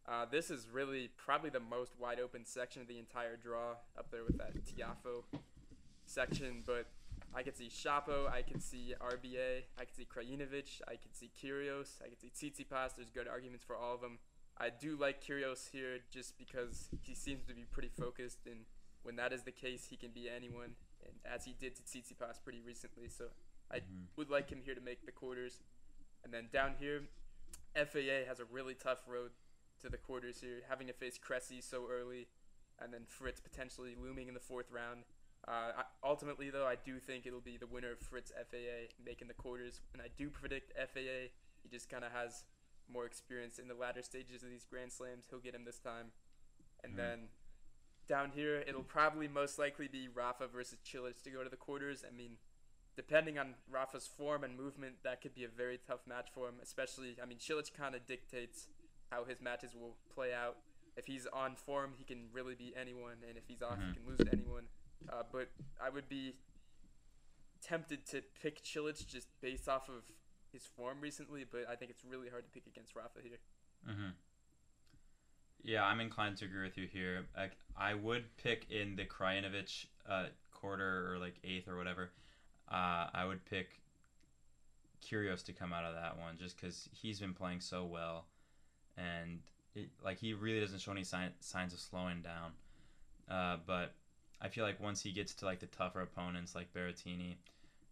uh, this is really probably the most wide open section of the entire draw, up there with that Tiafoe section. But I could see Shapo, I could see RBA, I could see Krajinovic, I could see Kyrgios, I could see Tsitsipas. There's good arguments for all of them. I do like Kyrgios here just because he seems to be pretty focused, and when that is the case, he can be anyone, and as he did to Tsitsipas pretty recently. So I Mhm. would like him here to make the quarters. And then down here, FAA has a really tough road to the quarters here, having to face Cressy so early, and then Fritz potentially looming in the fourth round. Uh, I, ultimately, though, I do think it'll be the winner of Fritz FAA making the quarters, and I do predict FAA. He just kind of has more experience in the latter stages of these Grand Slams. He'll get him this time, and Mhm. then down here, it'll probably most likely be Rafa versus Cilic to go to the quarters. I mean, depending on Rafa's form and movement, that could be a very tough match for him. Especially, I mean, Cilic kind of dictates how his matches will play out. If he's on form, he can really beat anyone, and if he's off, Mhm. he can lose to anyone. Uh, but I would be tempted to pick Cilic just based off of his form recently, but I think it's really hard to pick against Rafa here. Mm-hmm. Yeah, I'm inclined to agree with you here. I, I would pick in the Krajinovic uh, quarter or like eighth or whatever. Uh, I would pick Kyrgios to come out of that one just because he's been playing so well, and it, like he really doesn't show any sign, signs of slowing down. Uh, but I feel like once he gets to like the tougher opponents like Berrettini,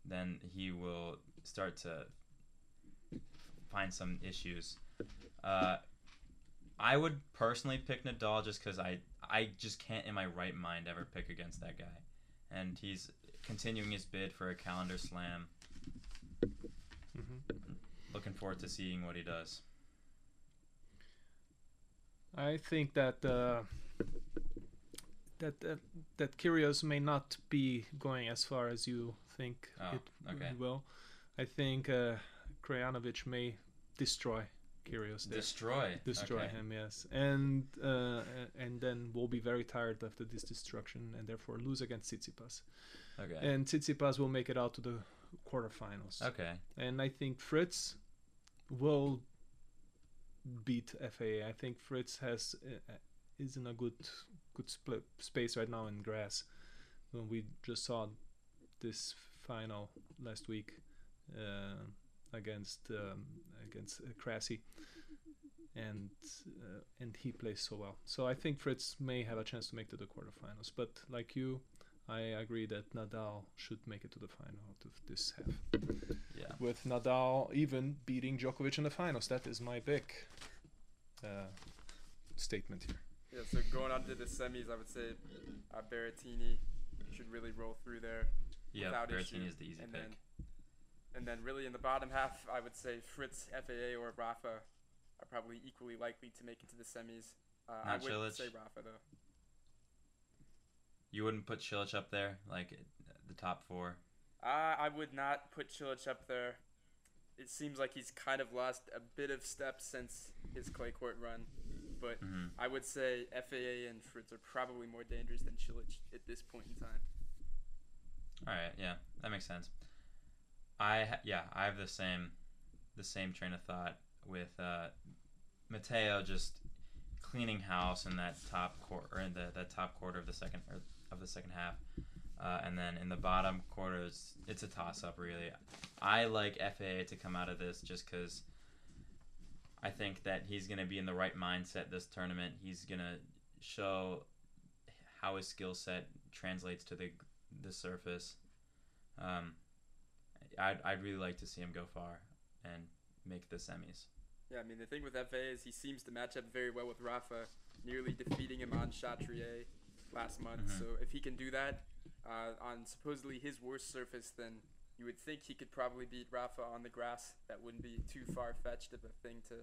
then he will start to find some issues. Uh, I would personally pick Nadal just because I I just can't in my right mind ever pick against that guy, and he's continuing his bid for a calendar slam. hmm Looking forward to seeing what he does. I think that uh, that uh, that Kyrgios may not be going as far as you think Oh, it okay. will. I think uh, Krajinovic may destroy Kyrgios there. Destroy. destroy okay. him yes and uh, and then we'll be very tired after this destruction and therefore lose against Tsitsipas Okay. and Tsitsipas will make it out to the quarterfinals Okay. and I think Fritz will beat FAA I think Fritz has uh, is in a good good split space right now in grass when we just saw this final last week uh, against um, against uh, Cressy and uh, and he plays so well. So I think Fritz may have a chance to make to the quarterfinals. But like you, I agree that Nadal should make it to the final out of this half. Yeah. With Nadal even beating Djokovic in the finals. That is my big uh, statement here. Yeah, so going on to the semis, I would say uh, Berrettini should really roll through there. Yeah. without issue. Berrettini is the easy and pick. And then really in the bottom half, I would say Fritz, FAA, or Rafa are probably equally likely to make it to the semis. Uh, I Not would Cilic? say Rafa though. You wouldn't put Cilic up there, like the top four. Uh, I would not put Cilic up there. It seems like he's kind of lost a bit of steps since his clay court run, but hmm I would say FAA and Fritz are probably more dangerous than Cilic at this point in time. All right. Yeah, that makes sense. I yeah, I have the same, the same train of thought with uh, Matteo just cleaning house in that top quarter, in the that top quarter of the second of the second half, uh, and then in the bottom quarters, it's a toss up really. I like FAA to come out of this just because I think that he's gonna be in the right mindset this tournament. He's gonna show how his skill set translates to the the surface. Um, I'd, I'd really like to see him go far and make the semis. Yeah, I mean the thing with FA is he seems to match up very well with Rafa, nearly defeating him on Chatrier last month. Mhm. So if he can do that uh, on supposedly his worst surface, then you would think he could probably beat Rafa on the grass. That wouldn't be too far fetched of a thing to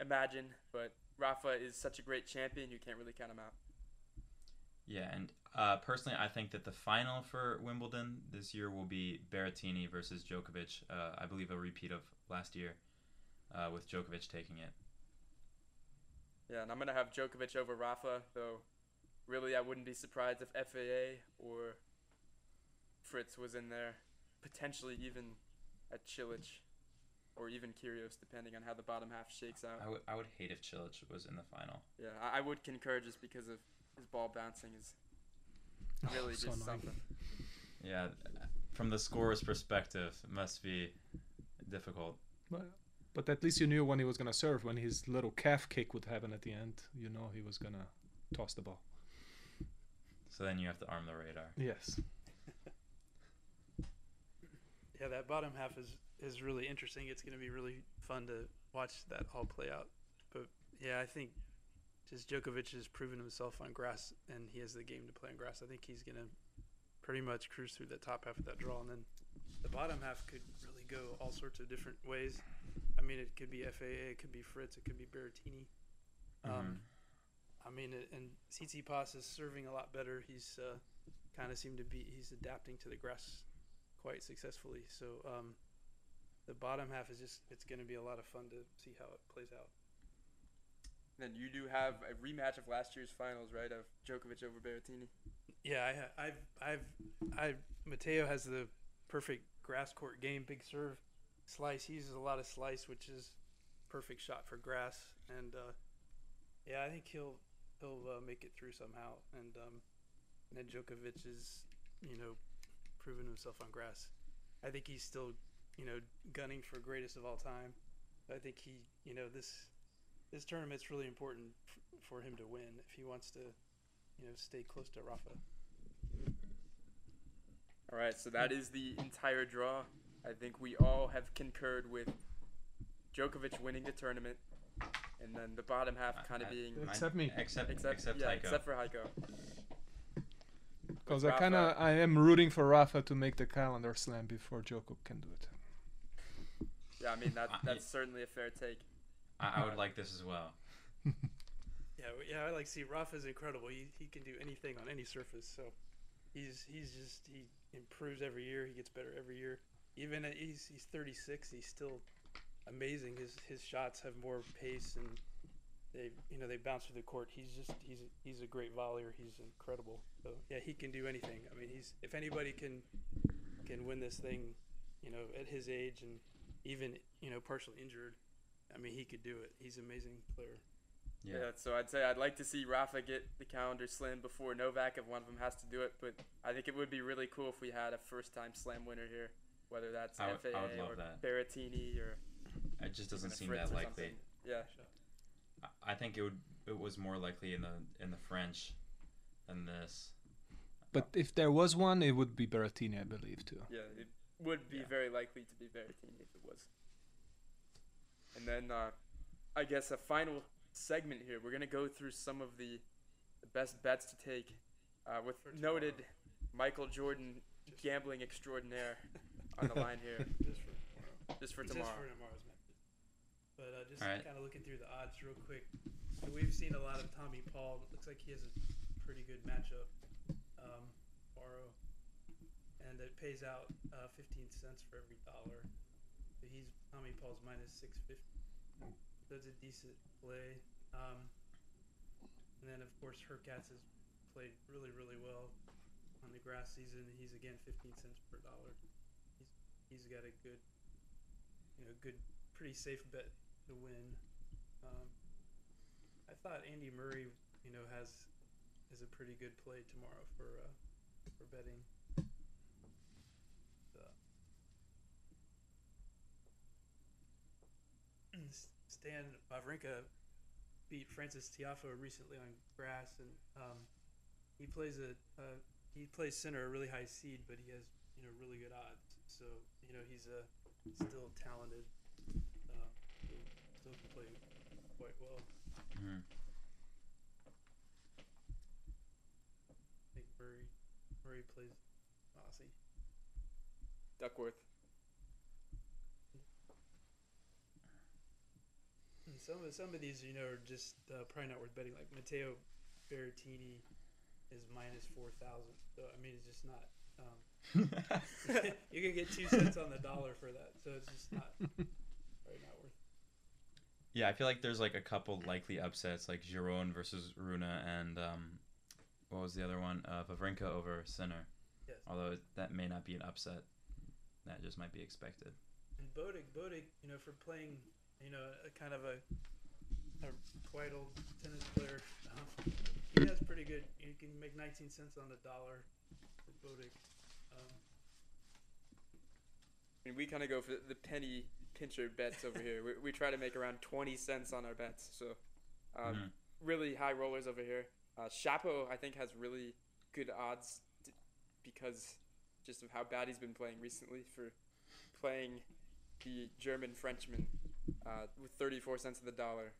imagine. But Rafa is such a great champion, you can't really count him out. Yeah, and uh, personally, I think that the final for Wimbledon this year will be Berrettini versus Djokovic. Uh, I believe a repeat of last year, uh, with Djokovic taking it. Yeah, and I'm gonna have Djokovic over Rafa, though. Really, I wouldn't be surprised if FAA or Fritz was in there, potentially even at Cilic, or even Kyrgios, depending on how the bottom half shakes out. I would I would hate if Cilic was in the final. Yeah, I, I would concur just because of his ball bouncing is [LAUGHS] really Oh, just annoying. something. Yeah, from the scorer's perspective, it must be difficult. But, but at least you knew when he was gonna serve. When his little calf kick would happen at the end, you know he was gonna toss the ball. So then you have to arm the radar. Yes. Yeah, that bottom half is is really interesting. It's going to be really fun to watch that all play out. But yeah, I think just Djokovic has proven himself on grass, and he has the game to play on grass. I think he's gonna pretty much cruise through the top half of that draw, and then the bottom half could really go all sorts of different ways. I mean, it could be FAA, it could be Fritz, it could be Berrettini. Um, Mhm. I mean, and Tsitsipas is serving a lot better. He's uh, kind of seemed to be he's adapting to the grass quite successfully. So um, the bottom half is just it's going to be a lot of fun to see how it plays out. Then you do have a rematch of last year's finals, right? Of Djokovic over Berrettini. Yeah, I, ha- I've, I've, I, Matteo has the perfect grass court game, big serve, slice. He uses a lot of slice, which is perfect shot for grass. And uh, yeah, I think he'll he'll uh, make it through somehow. And um, and then Djokovic is, you know, proven himself on grass. I think he's still, you know, gunning for greatest of all time. I think he, you know, this this tournament's really important for him to win if he wants to, you know, stay close to Rafa. All right, so that is the entire draw. I think we all have concurred with Djokovic winning the tournament, and then the bottom half kind of I- being Mine- Except me. Except except except yeah, Heiko. except for Heiko. Because I kind of I am rooting for Rafa to make the calendar slam before Joko can do it. Yeah, I mean that that's certainly a fair take. I, I would like this as well. [LAUGHS] Yeah, yeah, I like see Rafa's incredible. He he can do anything on any surface. So he's he's just he improves every year. He gets better every year. Even at he's he's 36, he's still amazing. His his shots have more pace and they you know they bounce through the court. He's just he's he's a great volleyer. He's incredible. So yeah, he can do anything. I mean, he's if anybody can can win this thing, you know, at his age and even you know partially injured. I mean, he could do it. He's an amazing player. Yeah. Yeah. so I'd say I'd like to see Rafa get the calendar slam before Novak if one of them has to do it, but I think it would be really cool if we had a first-time slam winner here, whether that's I would- FAA I would love or that. Berrettini or It just doesn't seem Fritz that likely. something. Yeah, I- I think it would. It was more likely in the in the French than this. But if there was one, it would be Berrettini, I believe, too. yeah, it would be Yeah. very likely to be Berrettini if it was. And then uh, I guess a final segment here. We're gonna go through some of the, the best bets to take uh, with noted Michael Jordan gambling extraordinaire on the [LAUGHS] line here, just for tomorrow. just for Just tomorrow. for tomorrow's matches. But uh, just Alright. kind of looking through the odds real quick. So we've seen a lot of Tommy Paul. It looks like he has a pretty good matchup. Um, borrow, and it pays out uh, 15 cents for every dollar. So he's Tommy Paul's minus 650. That's a decent play. Um, and then of course Hurkacz has played really really well on the grass season. He's again 15 cents per dollar. He's he's got a good, you know, good, pretty safe bet to win. Um, I thought Andy Murray, you know, has is a pretty good play tomorrow for uh, for betting. So. Stan Wawrinka beat Frances Tiafoe recently on grass, and um, he plays a uh, he plays Sinner a really high seed, but he has you know really good odds. So you know he's a still talented, uh, still can play quite well. Mhm. I think Murray Murray plays Aussie. Duckworth. And some of some of these you know are just uh, probably not worth betting. Like Matteo Berrettini is minus four thousand. So I mean it's just not. Um, [LAUGHS] [LAUGHS] you can get two cents on the dollar for that, so it's just not [LAUGHS] probably not worth. Yeah, I feel like there's like a couple likely upsets, like Giron versus Rune, and um, what was the other one? Uh, Wawrinka over Sinner. Yes. Although that may not be an upset, that just might be expected. And Botic, Botic, you know, for playing, you know, a kind of a, a quite old tennis player, um, [LAUGHS] he has pretty good. You can make 19 cents on the dollar for Botic. Um, I mean, we kind of go for the penny pincher bets over here. We, we try to make around 20 cents on our bets. So, um, Mhm. really high rollers over here. Uh, Shapo, I think, has really good odds t- because just of how bad he's been playing recently for playing the German Frenchman uh, with 34 cents of the dollar.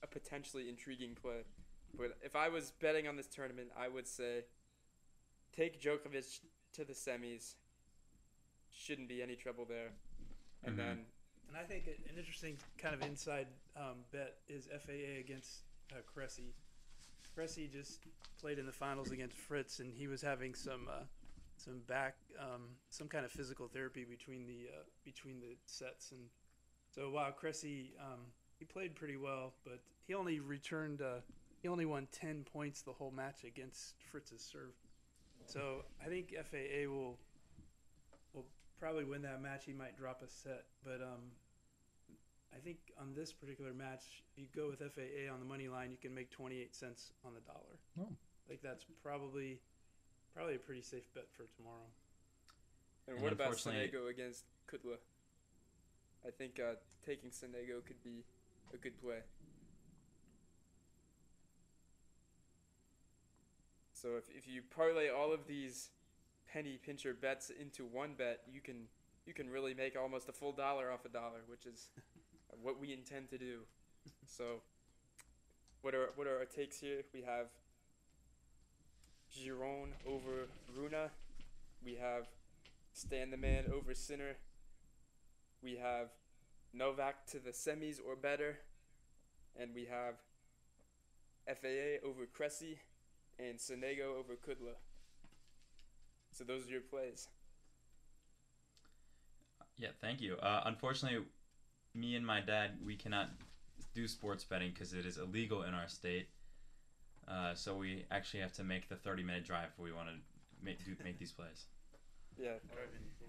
a potentially intriguing play. But if I was betting on this tournament, I would say take Djokovic to the semis. Shouldn't be any trouble there. And Mhm. then And I think an interesting kind of inside um, bet is FAA against uh, Cressy. Cressy just played in the finals against Fritz, and he was having some uh, some back um, some kind of physical therapy between the uh, between the sets, and so while Cressy um, he played pretty well, but he only returned uh, he only won ten points the whole match against Fritz's serve. So I think FAA will will probably win that match. He might drop a set, but um, I think on this particular match, you go with FAA on the money line, you can make 28 cents on the dollar. Oh. Like that's probably probably a pretty safe bet for tomorrow. and, And what about unfortunately- Sonego against Kudla? I think uh, taking Sonego could be a good play. So if, if you parlay all of these penny pincher bets into one bet, you can you can really make almost a full dollar off a dollar, which is [LAUGHS] what we intend to do. So what are what are our takes here? We have Giron over Rune. We have Stan the Man over Sinner. We have Novak to the semis or better. And we have FAA over Cressy and Sonego over Kudla. So those are your plays. Yeah, thank you. Uh, unfortunately, me and my dad, we cannot do sports betting because it is illegal in our state. Uh, so we actually have to make the 30 minute drive if we want to make, make these plays. Yeah.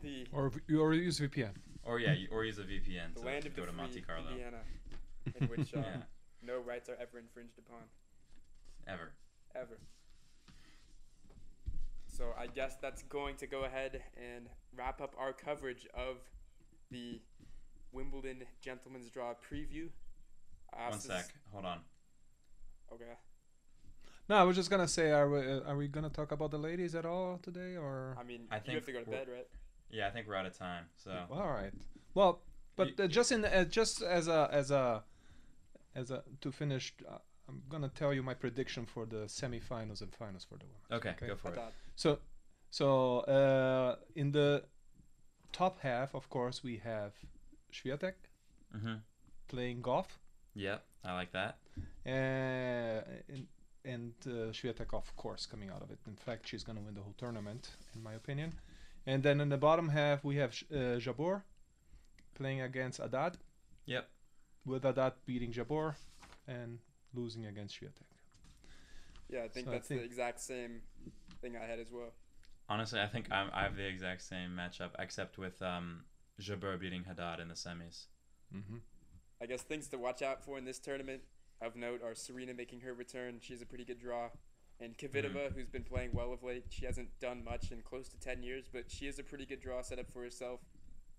The Or v- or use VPN. Or yeah, you- or use a VPN the to land of go the to free, Monte Carlo. Indiana, [LAUGHS] in which um, Yeah, no rights are ever infringed upon. ever. ever. So I guess that's going to go ahead and wrap up our coverage of the Wimbledon Gentlemen's Draw preview. I One asked sec. Hold on. Okay. No, I was just gonna say, are we uh, are we gonna talk about the ladies at all today, or? I mean, I you think have to go to bed, right? Yeah, I think we're out of time. So All right. Well, but You- uh, just in uh, just as a as a as a to finish, uh, I'm gonna tell you my prediction for the semifinals and finals for the women. okay, Okay. go for it. Haddad. So, so uh, in the top half, of course, we have Swiatek Mm-hmm. playing Gauff, Yep, I like that. uh, and and uh, Swiatek, of course, coming out of it. In fact, she's gonna win the whole tournament, in my opinion. And then in the bottom half, we have Sh- uh, Jabeur playing against Haddad. Yep. With Haddad beating Jabeur and losing against Swiatek. Yeah, I think So I that's the exact same thing I had as well. Honestly, I think I'm, I have the exact same matchup, except with um, Jabeur beating Haddad in the semis. Mm-hmm. I guess things to watch out for in this tournament of note are Serena making her return. She's a pretty good draw. And Kvitova, who's been playing well of late. She hasn't done much in close to 10 years, but she is a pretty good draw set up for herself.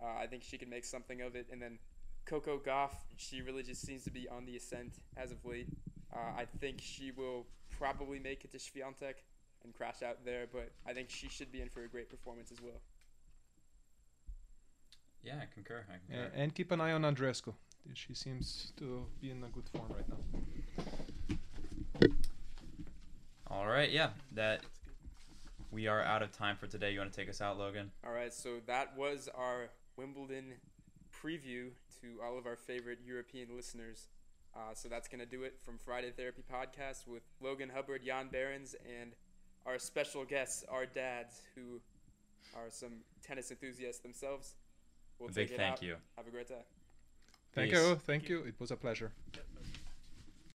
Uh, I think she can make something of it. And then Coco Gauff, she really just seems to be on the ascent as of late. Uh, I think she will probably make it to Swiatek and crash out there, but I think she should be in for a great performance as well. Yeah, I concur. I Yeah, and keep an eye on Andreescu. She seems to be in a good form right now. All right, yeah, that we are out of time for today. You want to take us out, Logan? All right, so that was our Wimbledon preview to all of our favorite European listeners. Uh, so that's going to do it from Friday Therapy Podcast with Logan Hubbard, Jan Behrens, and our special guests, our dads, who are some tennis enthusiasts themselves. We'll A big take it thank out. you. Have a great day. Thank you. Thank you. It was a pleasure.